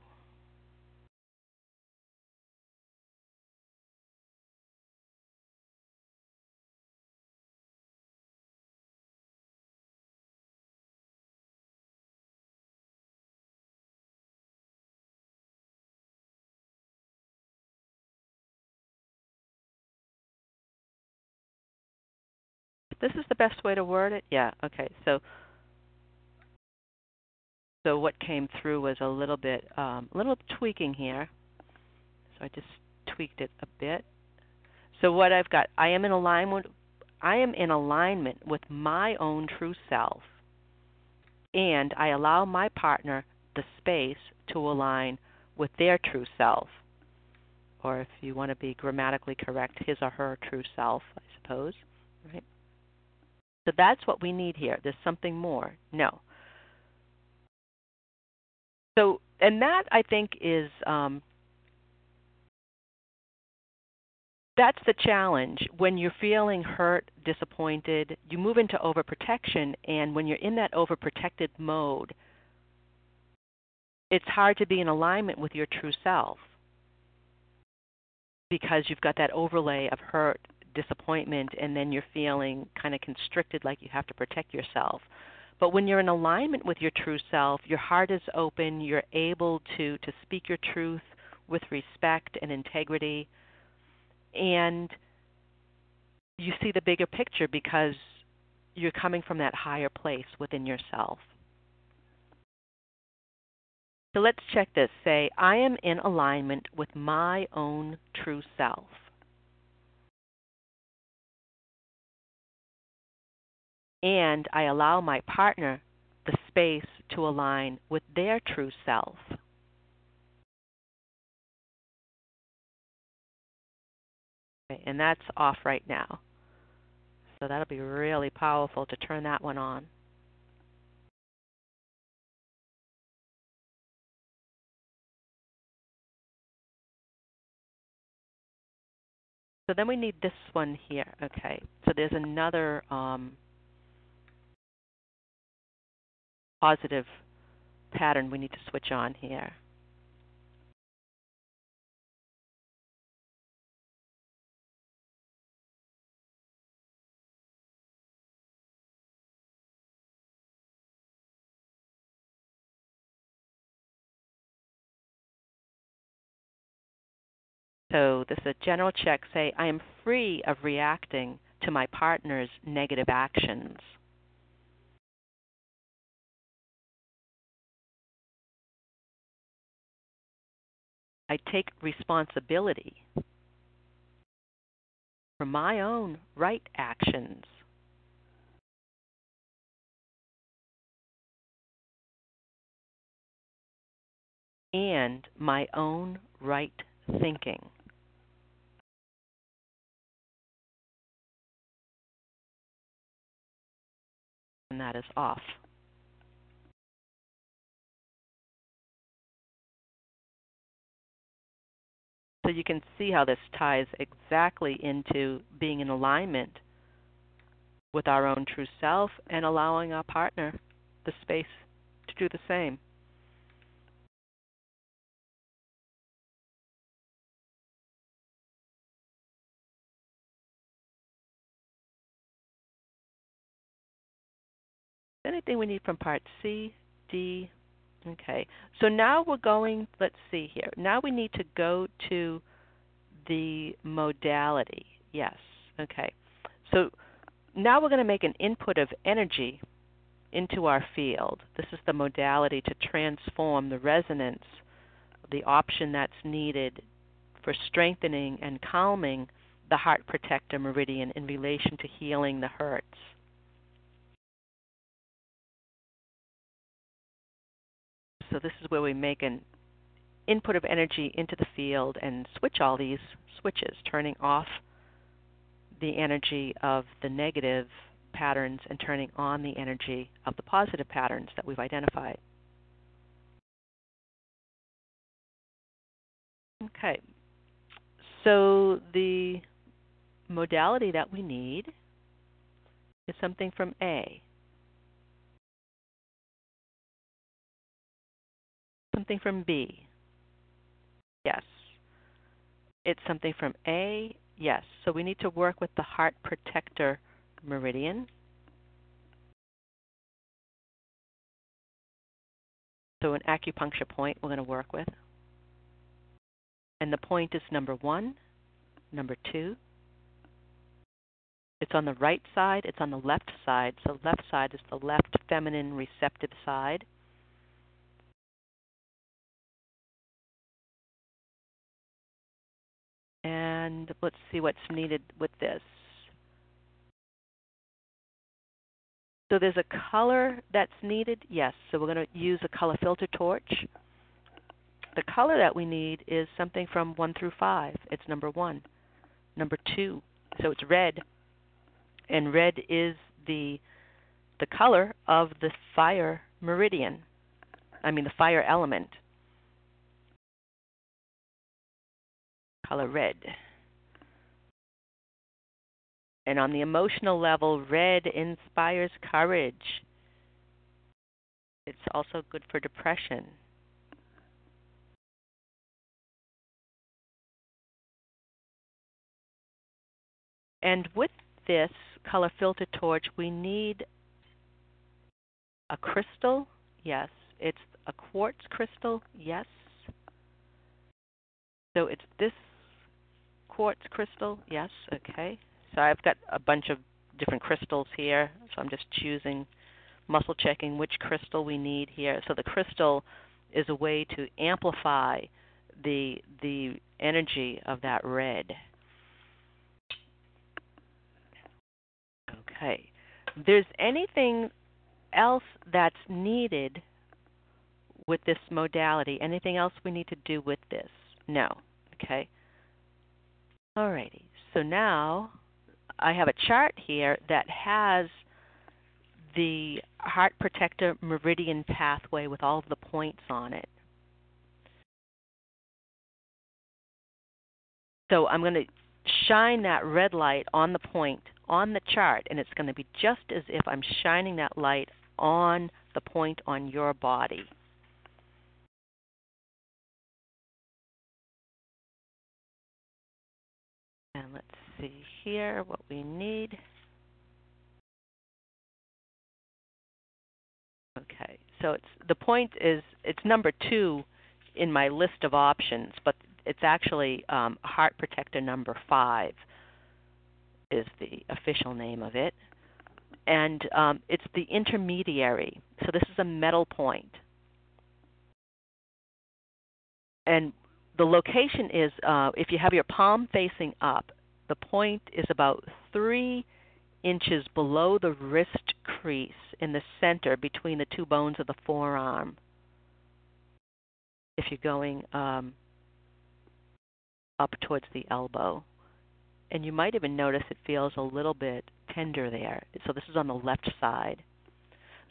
this is the best way to word it? Yeah, okay. So so what came through was a little bit um, a little tweaking here. So I just tweaked it a bit. So what I've got, I am in alignment I am in alignment with my own true self. And I allow my partner the space to align with their true self. Or if you want to be grammatically correct, his or her true self, I suppose. Right? So that's what we need here. There's something more. No. So, and that I think is um, that's the challenge. When you're feeling hurt, disappointed, you move into overprotection, and when you're in that overprotected mode, it's hard to be in alignment with your true self because you've got that overlay of hurt disappointment and then you're feeling kind of constricted like you have to protect yourself. But when you're in alignment with your true self, your heart is open, you're able to to speak your truth with respect and integrity and you see the bigger picture because you're coming from that higher place within yourself. So let's check this. Say, I am in alignment with my own true self. And I allow my partner the space to align with their true self. And that's off right now. So that'll be really powerful to turn that one on. So then we need this one here. Okay, so there's another um, positive pattern we need to switch on here. So this is a general check. Say, I am free of reacting to my partner's negative actions. I take responsibility for my own right actions. And my own right thinking. And that is off. So you can see how this ties exactly into being in alignment with our own true self and allowing our partner the space to do the same. Anything we need from part C, D, Okay, so now we're going, let's see here. Now we need to go to the modality. Yes, okay. So now we're going to make an input of energy into our field. This is the modality to transform the resonance, the option that's needed for strengthening and calming the heart protector meridian in relation to healing the hurts. So this is where we make an input of energy into the field and switch all these switches, turning off the energy of the negative patterns and turning on the energy of the positive patterns that we've identified. Okay, So the modality that we need is something from A. Something from B. Yes. It's something from A. Yes. So we need to work with the heart protector meridian. So an acupuncture point we're going to work with. And the point is number one, number two. It's on the right side, it's on the left side. So left side is the left feminine receptive side. And let's see what's needed with this. So there's a color that's needed, yes. So we're going to use a color filter torch. The color that we need is something from 1 through 5. It's number 1. Number 2, so it's red. And red is the the color of the fire meridian. I mean the fire element. Color red. And on the emotional level, red inspires courage. It's also good for depression. And with this color filter torch, we need a crystal. Yes. It's a quartz crystal. Yes. So it's this quartz crystal. Yes. Okay. So I've got a bunch of different crystals here. So I'm just choosing, muscle checking which crystal we need here. So the crystal is a way to amplify the the energy of that red. Okay. There's anything else that's needed with this modality? Anything else we need to do with this? No. Okay. Alrighty. So now I have a chart here that has the heart protector meridian pathway with all of the points on it. So I'm going to shine that red light on the point on the chart, and it's going to be just as if I'm shining that light on the point on your body. And let's see here what we need. Okay, so it's the point is it's number two in my list of options, but it's actually um, heart protector number five is the official name of it, and um, it's the intermediary. So this is a metal point, and the location is uh, if you have your palm facing up, the point is about three inches below the wrist crease in the center between the two bones of the forearm. If you're going um, up towards the elbow. And you might even notice it feels a little bit tender there. So this is on the left side.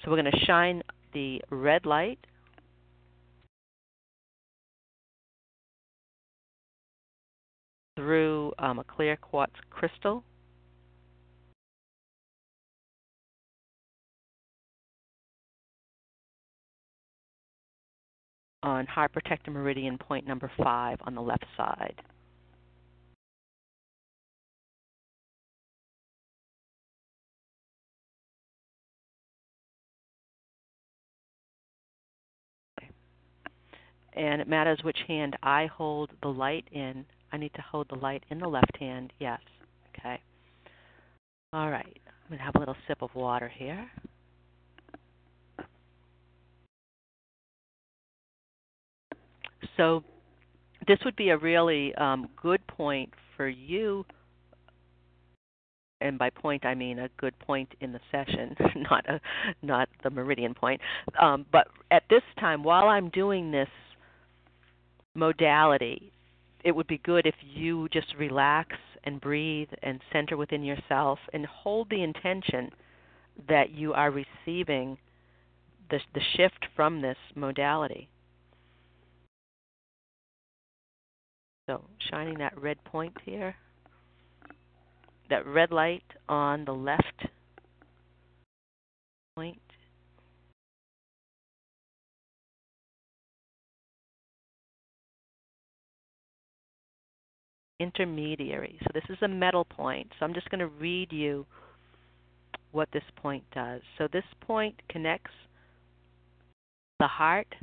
So we're going to shine the red light through um, a clear quartz crystal. on heart Protector Meridian point number 5 on the left side. And it matters which hand I hold the light in I need to hold the light in the left hand. Yes. Okay. All right. I'm going to have a little sip of water here. So, this would be a really um, good point for you, and by point I mean a good point in the session, not a not the meridian point. Um, but at this time, while I'm doing this modality, it would be good if you just relax and breathe and center within yourself and hold the intention that you are receiving the, the shift from this modality. So shining that red point here, that red light on the left point. Intermediary. So this is a metal point. So I'm just going to read you what this point does. So this point connects the heart,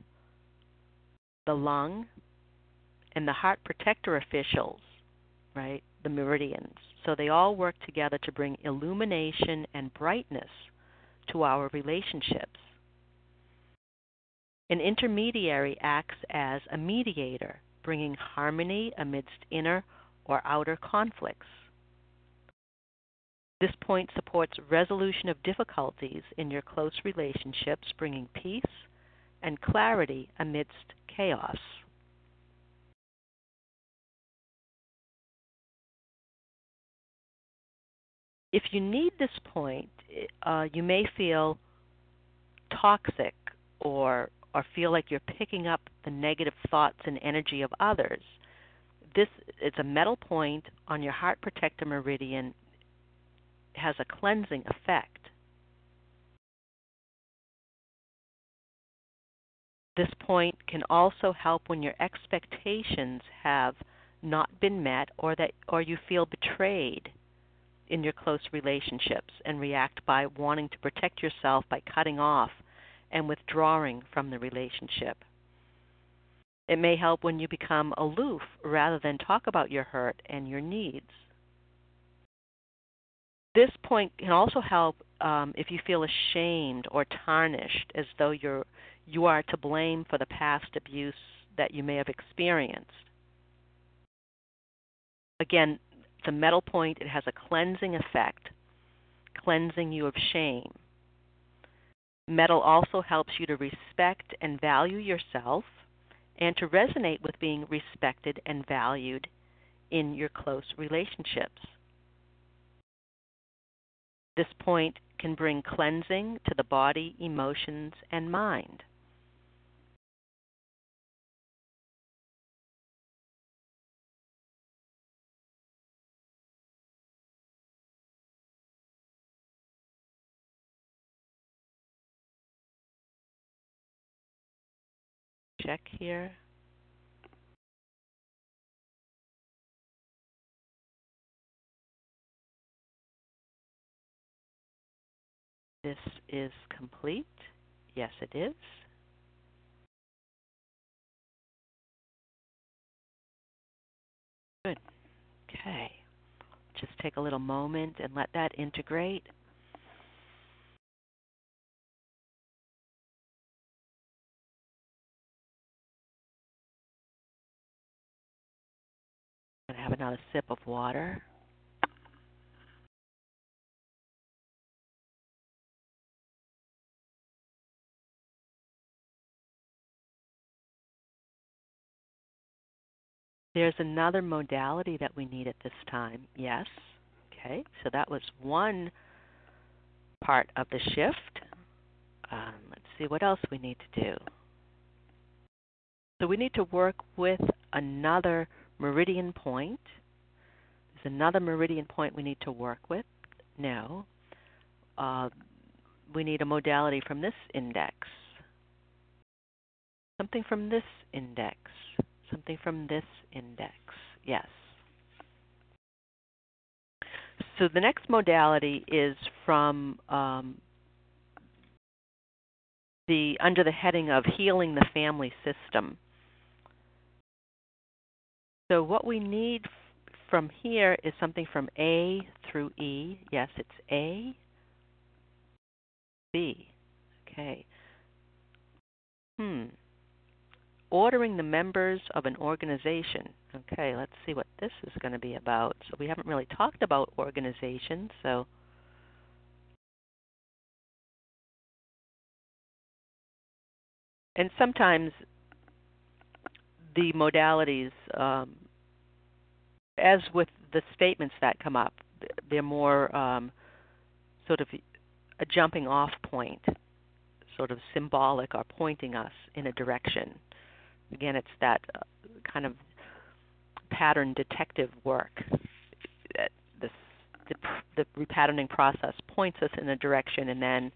the lung, and the heart protector officials, right? The meridians. So they all work together to bring illumination and brightness to our relationships. An intermediary acts as a mediator, bringing harmony amidst inner or outer conflicts. This point supports resolution of difficulties in your close relationships, bringing peace and clarity amidst chaos. If you need this point, uh, you may feel toxic or or feel like you're picking up the negative thoughts and energy of others. This it's a metal point on your heart protector meridian it has a cleansing effect. This point can also help when your expectations have not been met or that or you feel betrayed in your close relationships and react by wanting to protect yourself by cutting off and withdrawing from the relationship. It may help when you become aloof rather than talk about your hurt and your needs. This point can also help um, if you feel ashamed or tarnished, as though you're you are to blame for the past abuse that you may have experienced. Again, the metal point it has a cleansing effect, cleansing you of shame. Metal also helps you to respect and value yourself and to resonate with being respected and valued in your close relationships. This point can bring cleansing to the body, emotions, and mind. Check here. This is complete. Yes, it is. Good. Okay. Just take a little moment and let that integrate. Have another sip of water. There's another modality that we need at this time. Yes. Okay. So that was one part of the shift. Um, let's see what else we need to do. So we need to work with another meridian point. There's another meridian point we need to work with. No. Uh, we need a modality from this index. Something from this index something from this index. Yes. So the next modality is from um, the under the heading of healing the family system. So what we need from here is something from A through E. Yes, it's A, B. Okay. Hmm ordering the members of an organization. Okay, let's see what this is going to be about. So we haven't really talked about organizations, so and sometimes the modalities, um, as with the statements that come up, they're more um, sort of a jumping off point, sort of symbolic or pointing us in a direction. Again, it's that uh, kind of pattern detective work. The, the repatterning process points us in a direction, and then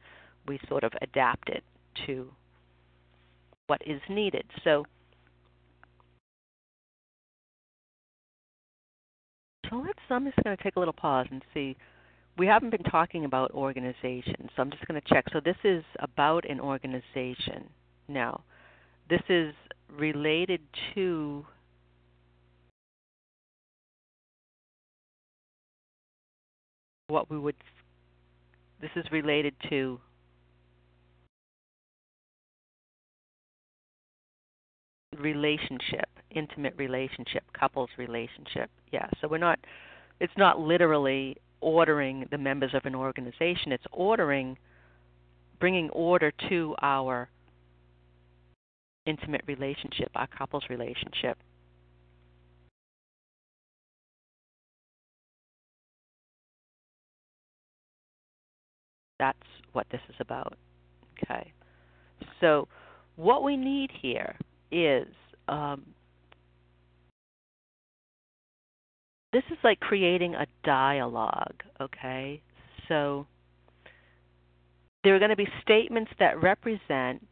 we sort of adapt it to what is needed. So, so let's. I'm just going to take a little pause and see. We haven't been talking about organization, so I'm just going to check. So this is about an organization. Now, this is related to what we would. This is related to relationship, intimate relationship, couples relationship. Yeah, so we're not it's not literally ordering the members of an organization, it's ordering bringing order to our intimate relationship, our couples relationship. That's what this is about. Okay. So, what we need here is um, this is like creating a dialogue, okay? So there are going to be statements that represent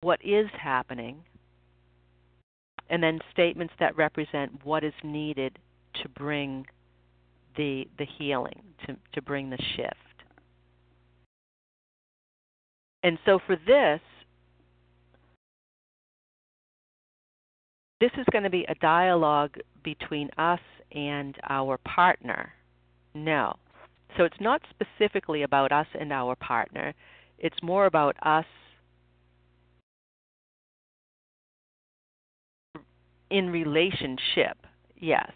what is happening, and then statements that represent what is needed to bring the the healing, to to bring the shift. And so for this, this is going to be a dialogue between us and our partner. No. So it's not specifically about us and our partner, it's more about us in relationship. Yes.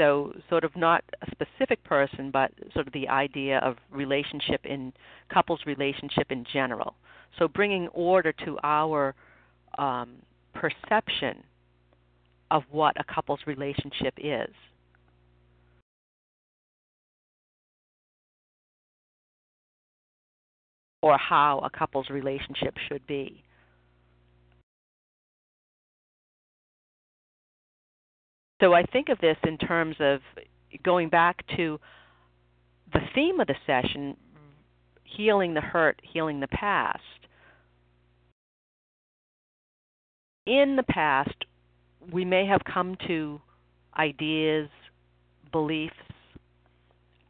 So, sort of not a specific person, but sort of the idea of relationship in couples relationship in general. So, bringing order to our um, perception of what a couple's relationship is. Or how a couple's relationship should be. So I think of this in terms of going back to the theme of the session healing the hurt, healing the past. In the past, we may have come to ideas, beliefs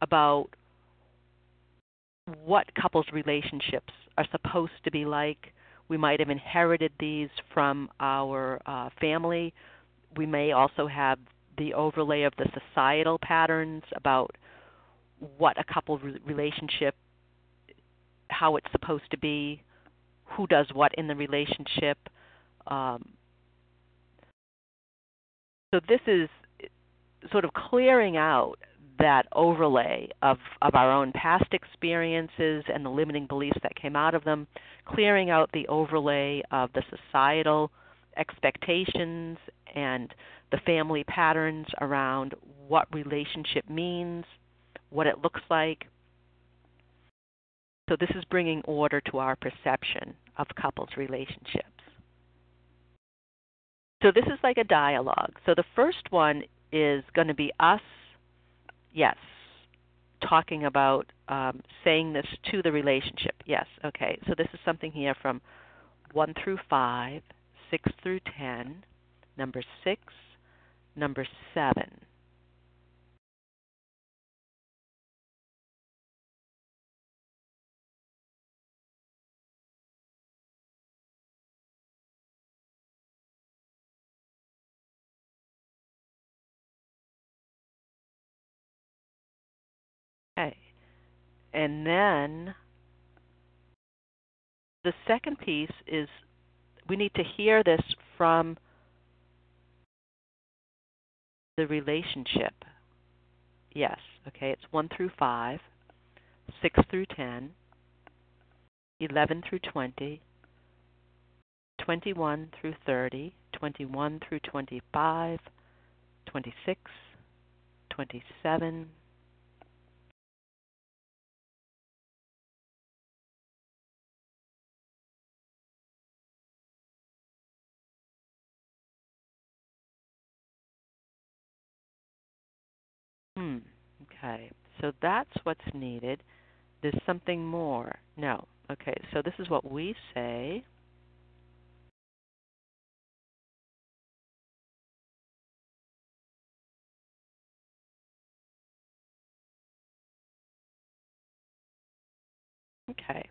about what couples' relationships are supposed to be like. We might have inherited these from our uh, family we may also have the overlay of the societal patterns about what a couple relationship how it's supposed to be who does what in the relationship um, so this is sort of clearing out that overlay of, of our own past experiences and the limiting beliefs that came out of them, clearing out the overlay of the societal expectations and the family patterns around what relationship means, what it looks like. So, this is bringing order to our perception of couples' relationships. So, this is like a dialogue. So, the first one is going to be us, yes, talking about um, saying this to the relationship. Yes, okay. So, this is something here from 1 through 5 6 through 10, number 6, number 7. And then the second piece is we need to hear this from the relationship. Yes, okay, it's 1 through 5, 6 through 10, 11 through 20, 21 through 30, 21 through 25, 26, 27, Hmm. Okay. So that's what's needed. There's something more. No. Okay. So this is what we say. Okay.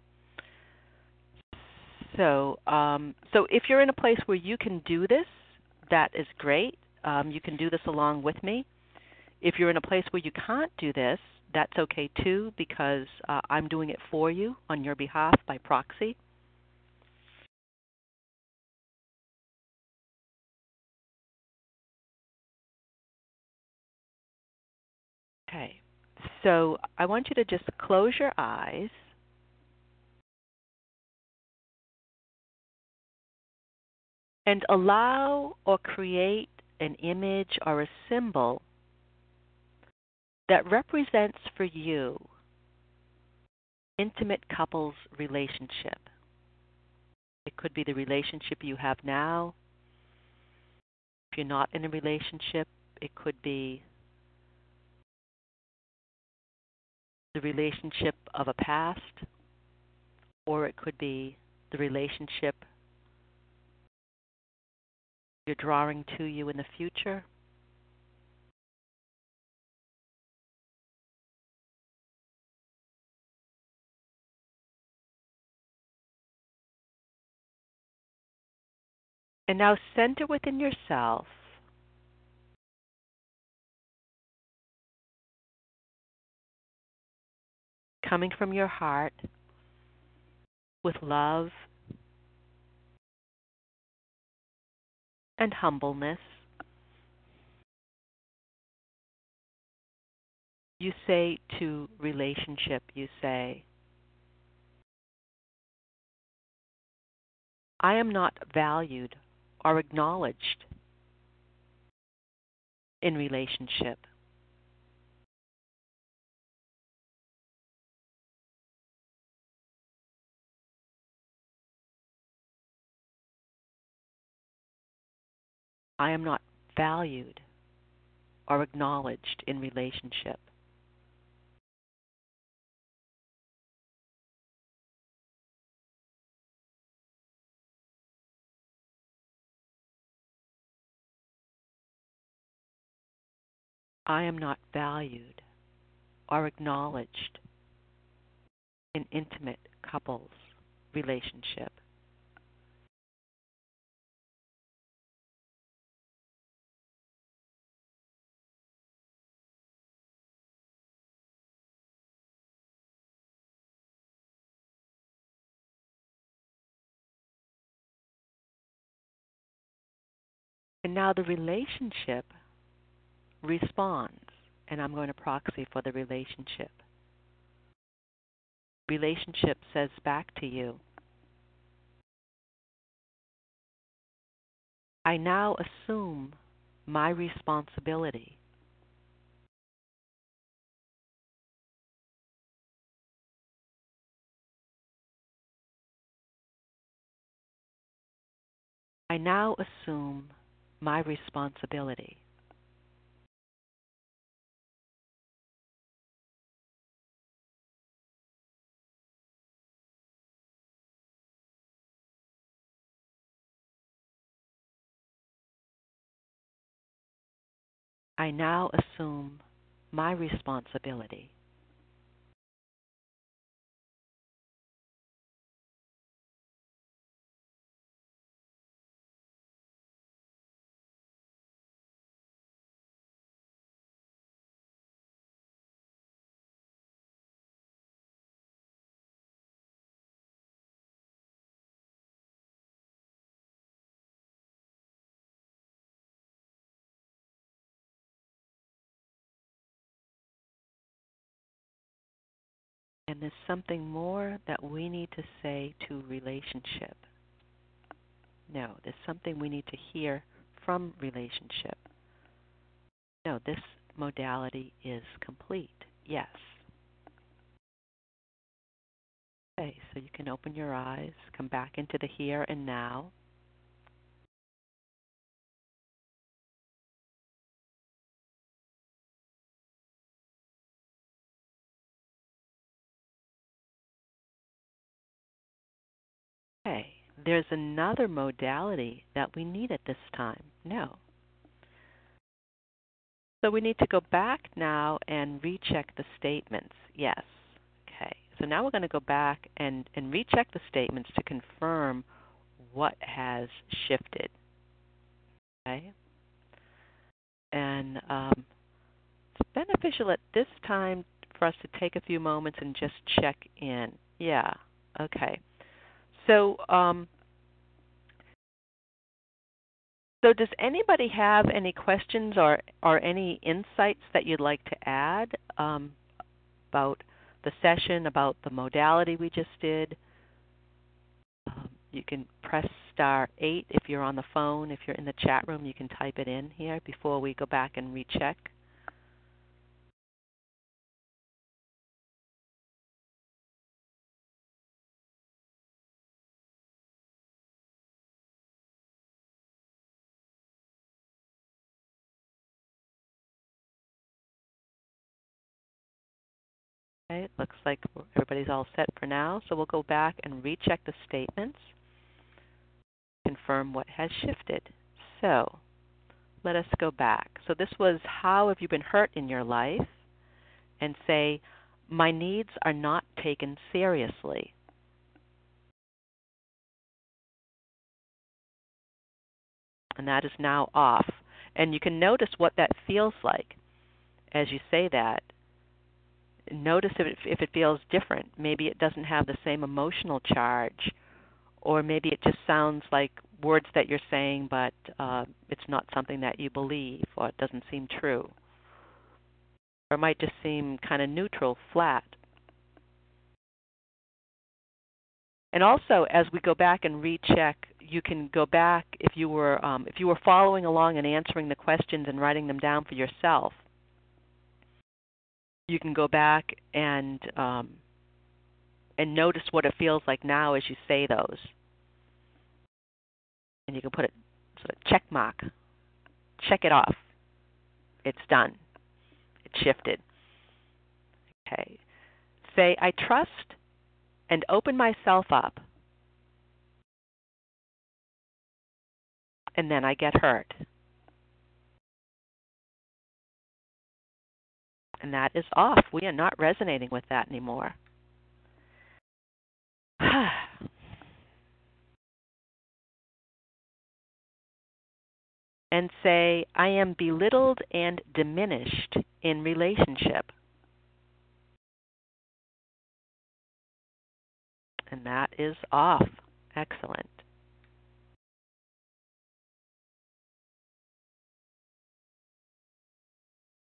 So, um, so if you're in a place where you can do this, that is great. Um, you can do this along with me. If you're in a place where you can't do this, that's okay too, because uh, I'm doing it for you on your behalf by proxy. Okay, so I want you to just close your eyes and allow or create an image or a symbol that represents for you intimate couples relationship. It could be the relationship you have now. If you're not in a relationship, it could be the relationship of a past, or it could be the relationship you're drawing to you in the future. And now center within yourself coming from your heart with love and humbleness. You say to relationship, you say, I am not valued or acknowledged in relationship. I am not valued or acknowledged in relationship. I am not valued or acknowledged in intimate couples relationship. And now the relationship responds, and I'm going to proxy for the relationship. Relationship says back to you, I now assume my responsibility. I now assume my responsibility. I now assume my responsibility. And there's something more that we need to say to relationship. No, there's something we need to hear from relationship. No, this modality is complete. Yes. Okay, so you can open your eyes, come back into the here and now. There's another modality that we need at this time. No. So we need to go back now and recheck the statements. Yes. Okay. So now we're going to go back and, and recheck the statements to confirm what has shifted. Okay. And um, it's beneficial at this time for us to take a few moments and just check in. Yeah. Okay. So, um, so does anybody have any questions or or any insights that you'd like to add um, about the session, about the modality we just did? Um, you can press star eight if you're on the phone. If you're in the chat room, you can type it in here before we go back and recheck. Okay, it looks like everybody's all set for now. So we'll go back and recheck the statements, confirm what has shifted. So let us go back. So this was how have you been hurt in your life? And say, my needs are not taken seriously. And that is now off. And you can notice what that feels like as you say that notice if it, if it feels different. Maybe it doesn't have the same emotional charge, or maybe it just sounds like words that you're saying, but uh, it's not something that you believe, or it doesn't seem true. Or it might just seem kind of neutral, flat. And also, as we go back and recheck, you can go back if you were um, if you were following along and answering the questions and writing them down for yourself you can go back and um, and notice what it feels like now as you say those, and you can put it sort of check mark, check it off. It's done. It shifted. Okay. Say I trust and open myself up, and then I get hurt. And that is off. We are not resonating with that anymore. and say, I am belittled and diminished in relationship. And that is off. Excellent.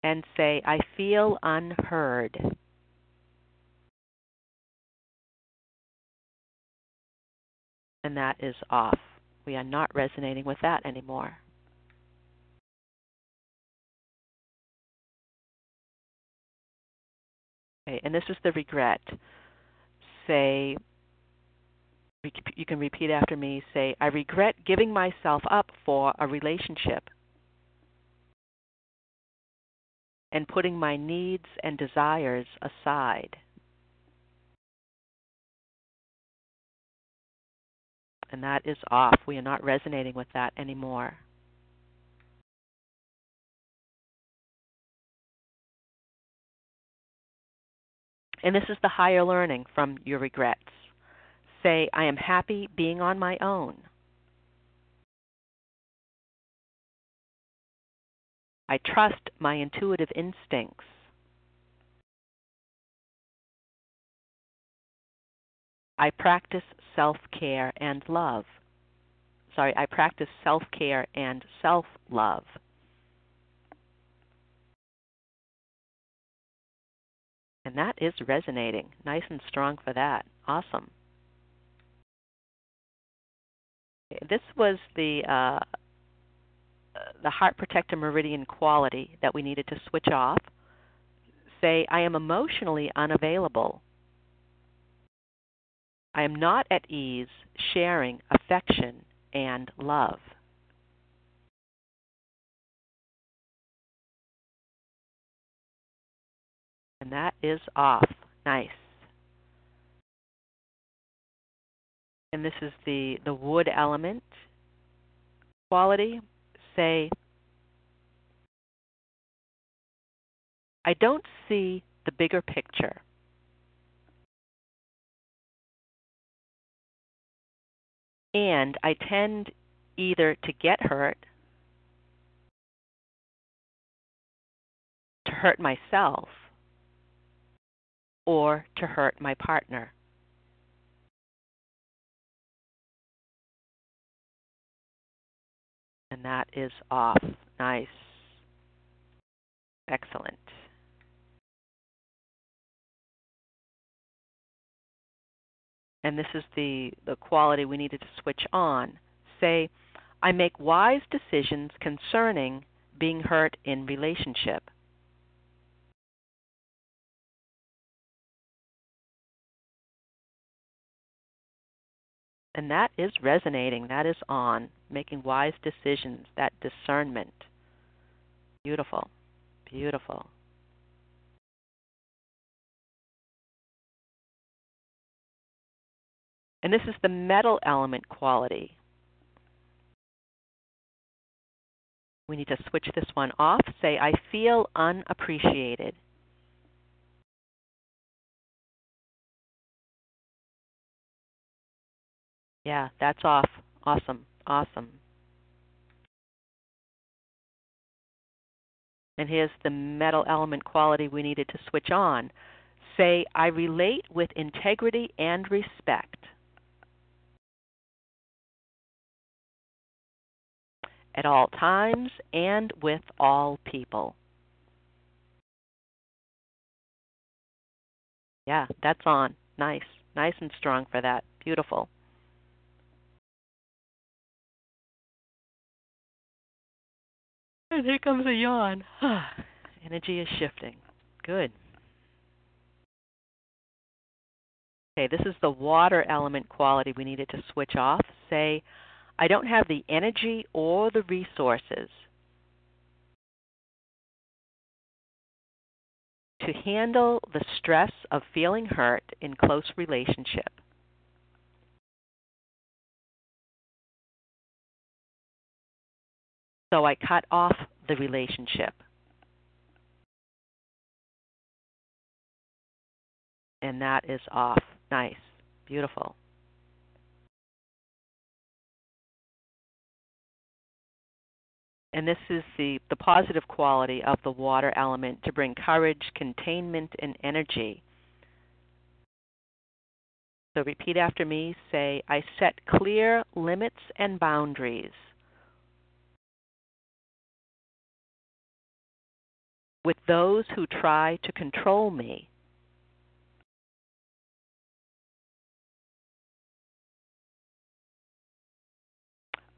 And say, I feel unheard. And that is off. We are not resonating with that anymore. Okay, and this is the regret. Say, you can repeat after me. Say, I regret giving myself up for a relationship. And putting my needs and desires aside. And that is off. We are not resonating with that anymore. And this is the higher learning from your regrets. Say, I am happy being on my own. I trust my intuitive instincts. I practice self care and love. Sorry, I practice self care and self love. And that is resonating. Nice and strong for that. Awesome. This was the uh, the heart protector meridian quality that we needed to switch off. Say, I am emotionally unavailable. I am not at ease sharing affection and love. And that is off. Nice. and this is the, the wood element quality, say, I don't see the bigger picture. And I tend either to get hurt, to hurt myself, or to hurt my partner. And that is off. Nice. Excellent. And this is the, the quality we needed to switch on. Say, I make wise decisions concerning being hurt in relationship. And that is resonating. That is on. Making wise decisions, that discernment. Beautiful. Beautiful. And this is the metal element quality. We need to switch this one off. Say, I feel unappreciated. Yeah, that's off. Awesome. Awesome. And here's the metal element quality we needed to switch on. Say, I relate with integrity and respect. At all times and with all people. Yeah, that's on. Nice. Nice and strong for that. Beautiful. And here comes a yawn. Energy is shifting. Good. Okay, this is the water element quality we needed to switch off. Say, I don't have the energy or the resources to handle the stress of feeling hurt in close relationship. So I cut off the relationship. And that is off. Nice. Beautiful. And this is the, the positive quality of the water element to bring courage, containment, and energy. So repeat after me say, I set clear limits and boundaries. With those who try to control me.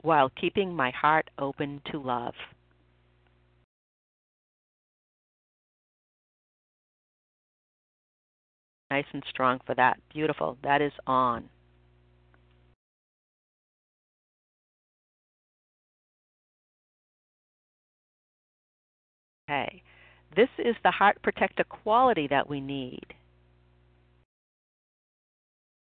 While keeping my heart open to love. Nice and strong for that. Beautiful. That is on. Okay. This is the heart protector quality that we need.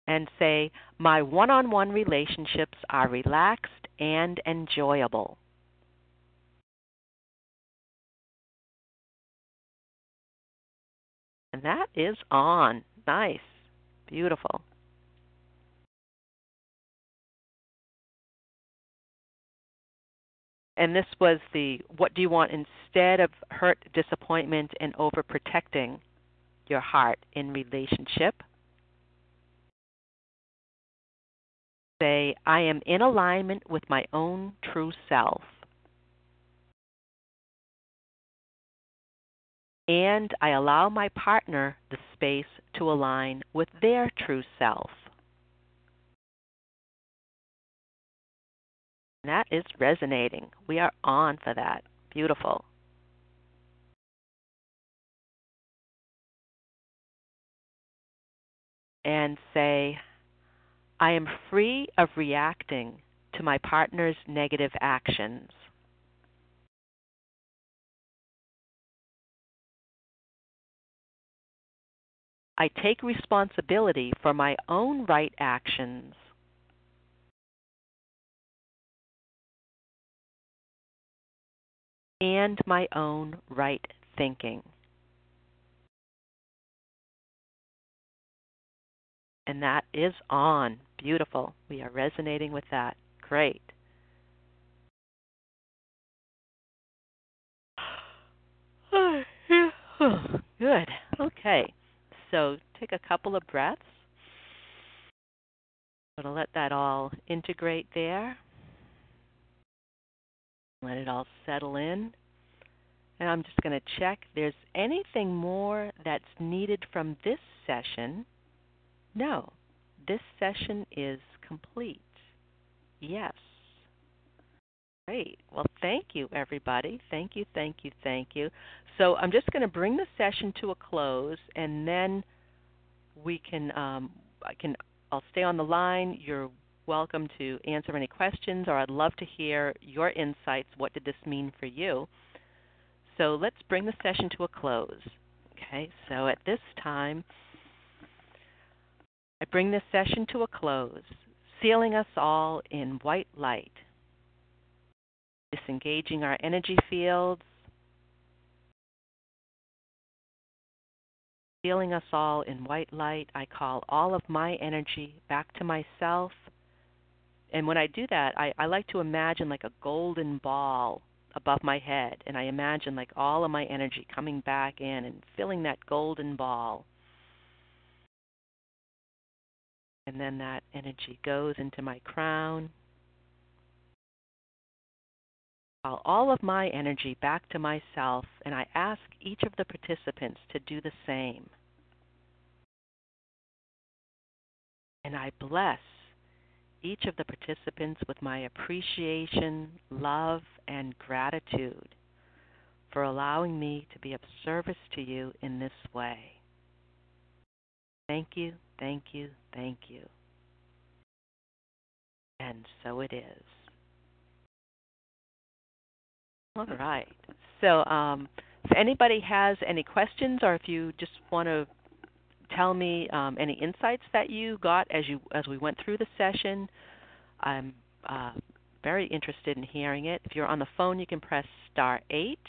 And say, my one on one relationships are relaxed and enjoyable. And that is on. Nice. Beautiful. And this was the what do you want instead of hurt, disappointment, and overprotecting your heart in relationship. Say, I am in alignment with my own true self. And I allow my partner the space to align with their true self. That is resonating. We are on for that. Beautiful. And say, I am free of reacting to my partner's negative actions. I take responsibility for my own right actions and my own right thinking. And that is on. Beautiful. We are resonating with that. Great. Good. Okay. So take a couple of breaths. I'm going to let that all integrate there. Let it all settle in. And I'm just going to check there's anything more that's needed from this session. No, this session is complete. Yes. Great. Well, thank you, everybody. Thank you, thank you, thank you. So I'm just going to bring the session to a close, and then we can um, I can I'll stay on the line. You're welcome to answer any questions, or I'd love to hear your insights. What did this mean for you? So let's bring the session to a close. Okay. So at this time, I bring this session to a close, sealing us all in white light disengaging our energy fields, sealing us all in white light. I call all of my energy back to myself. And when I do that, I, I like to imagine like a golden ball above my head. And I imagine like all of my energy coming back in and filling that golden ball. And then that energy goes into my crown, call all of my energy back to myself, and I ask each of the participants to do the same. And I bless each of the participants with my appreciation, love, and gratitude for allowing me to be of service to you in this way. Thank you, thank you, thank you. And so it is. All right. So, um, if anybody has any questions, or if you just want to tell me um, any insights that you got as you as we went through the session, I'm uh, very interested in hearing it. If you're on the phone, you can press star eight.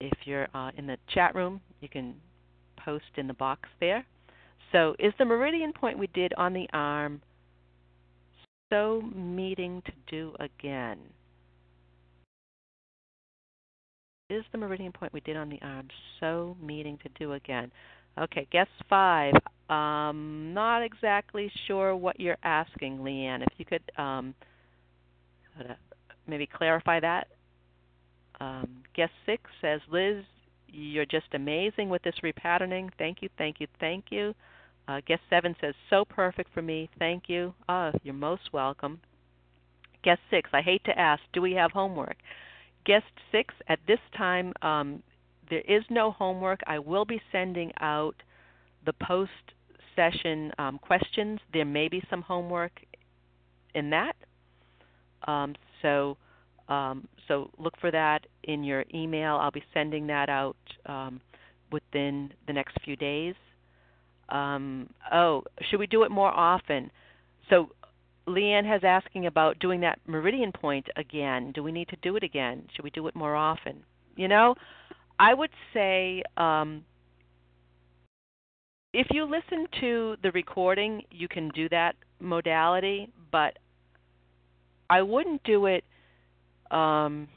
If you're uh, in the chat room, you can post in the box there. So, is the meridian point we did on the arm so meeting to do again? Is the meridian point we did on the arm so meeting to do again? Okay, guess five. Um, not exactly sure what you're asking, Leanne. If you could um, maybe clarify that. Um, guest six says, Liz, you're just amazing with this repatterning. Thank you, thank you, thank you. Uh, guest seven says, so perfect for me. Thank you. Oh, you're most welcome. Guest six, I hate to ask, do we have homework? Guest six, at this time, um, there is no homework. I will be sending out the post session um, questions. There may be some homework in that. Um, so, um, so look for that in your email. I'll be sending that out um, within the next few days. Um, oh, should we do it more often? So Leanne has asking about doing that meridian point again. Do we need to do it again? Should we do it more often? You know, I would say um, if you listen to the recording, you can do that modality, but I wouldn't do it. Um,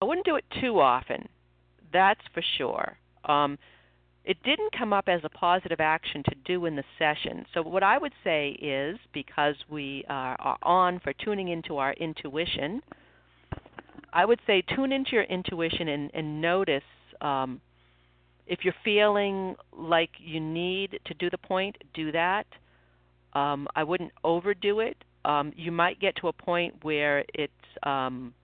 I wouldn't do it too often. That's for sure. Um, it didn't come up as a positive action to do in the session. So, what I would say is because we are, are on for tuning into our intuition, I would say tune into your intuition and, and notice um, if you're feeling like you need to do the point, do that. Um, I wouldn't overdo it. Um, you might get to a point where it's um,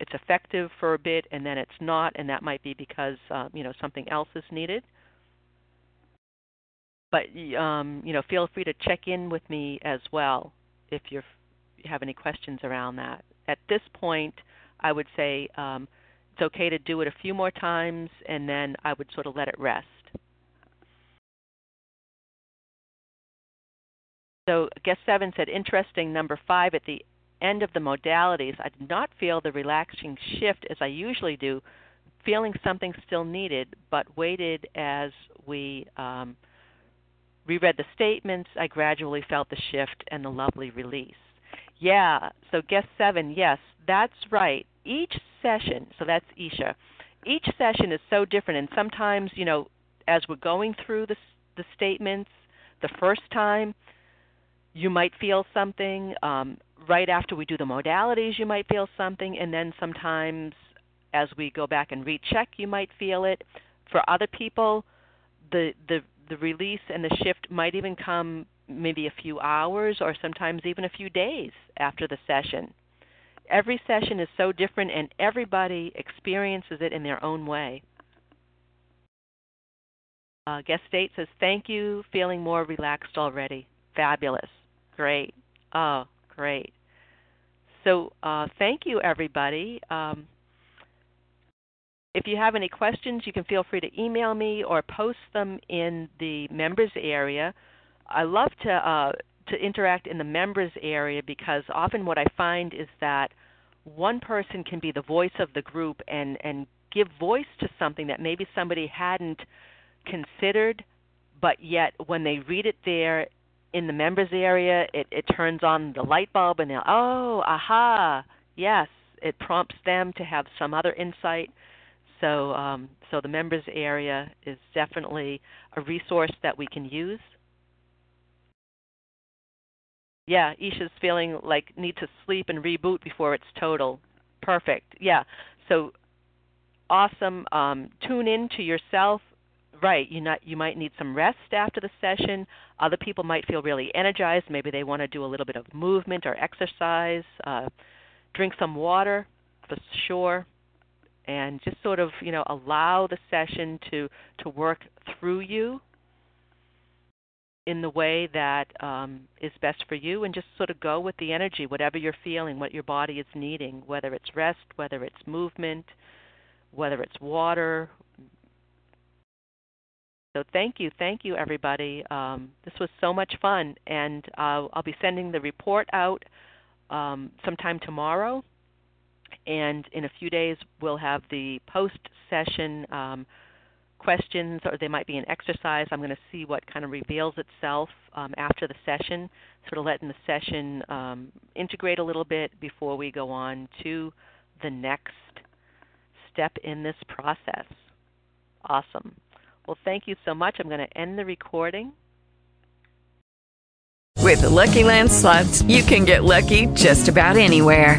it's effective for a bit and then it's not, and that might be because uh, you know something else is needed but um, you know, feel free to check in with me as well if you have any questions around that. At this point, I would say um, it's okay to do it a few more times, and then I would sort of let it rest. So guest seven said, interesting. Number five, at the end of the modalities, I did not feel the relaxing shift as I usually do, feeling something still needed, but waited as we um, reread the statements. I gradually felt the shift and the lovely release. Yeah, so guess seven, yes, that's right. Each session, so that's Isha, each session is so different, and sometimes, you know, as we're going through the, the statements the first time, you might feel something. Um, right after we do the modalities, you might feel something, and then sometimes as we go back and recheck, you might feel it. For other people, the the the release and the shift might even come maybe a few hours or sometimes even a few days after the session. Every session is so different, and everybody experiences it in their own way. Uh, guest state says, Thank you, feeling more relaxed already. Fabulous. Great. Oh, great. So, uh, thank you, everybody. Um, if you have any questions, you can feel free to email me or post them in the members area. I love to uh, to interact in the members area because often what I find is that one person can be the voice of the group and and give voice to something that maybe somebody hadn't considered, but yet when they read it there, in the members area, it, it turns on the light bulb and they'll, oh, aha, yes, it prompts them to have some other insight. So, um, so the members area is definitely a resource that we can use. Yeah, Isha's feeling like need to sleep and reboot before it's total. Perfect. Yeah. So awesome. Um, tune in to yourself right you not you might need some rest after the session other people might feel really energized maybe they want to do a little bit of movement or exercise uh, drink some water for sure and just sort of you know allow the session to to work through you in the way that um, is best for you and just sort of go with the energy whatever you're feeling what your body is needing whether it's rest whether it's movement whether it's water so thank you, thank you, everybody. Um, this was so much fun, and uh, I'll be sending the report out um, sometime tomorrow. And in a few days, we'll have the post-session um, questions, or they might be an exercise. I'm going to see what kind of reveals itself um, after the session, sort of letting the session um, integrate a little bit before we go on to the next step in this process. Awesome. Well, thank you so much. I'm going to end the recording. With the Lucky Land slots, you can get lucky just about anywhere.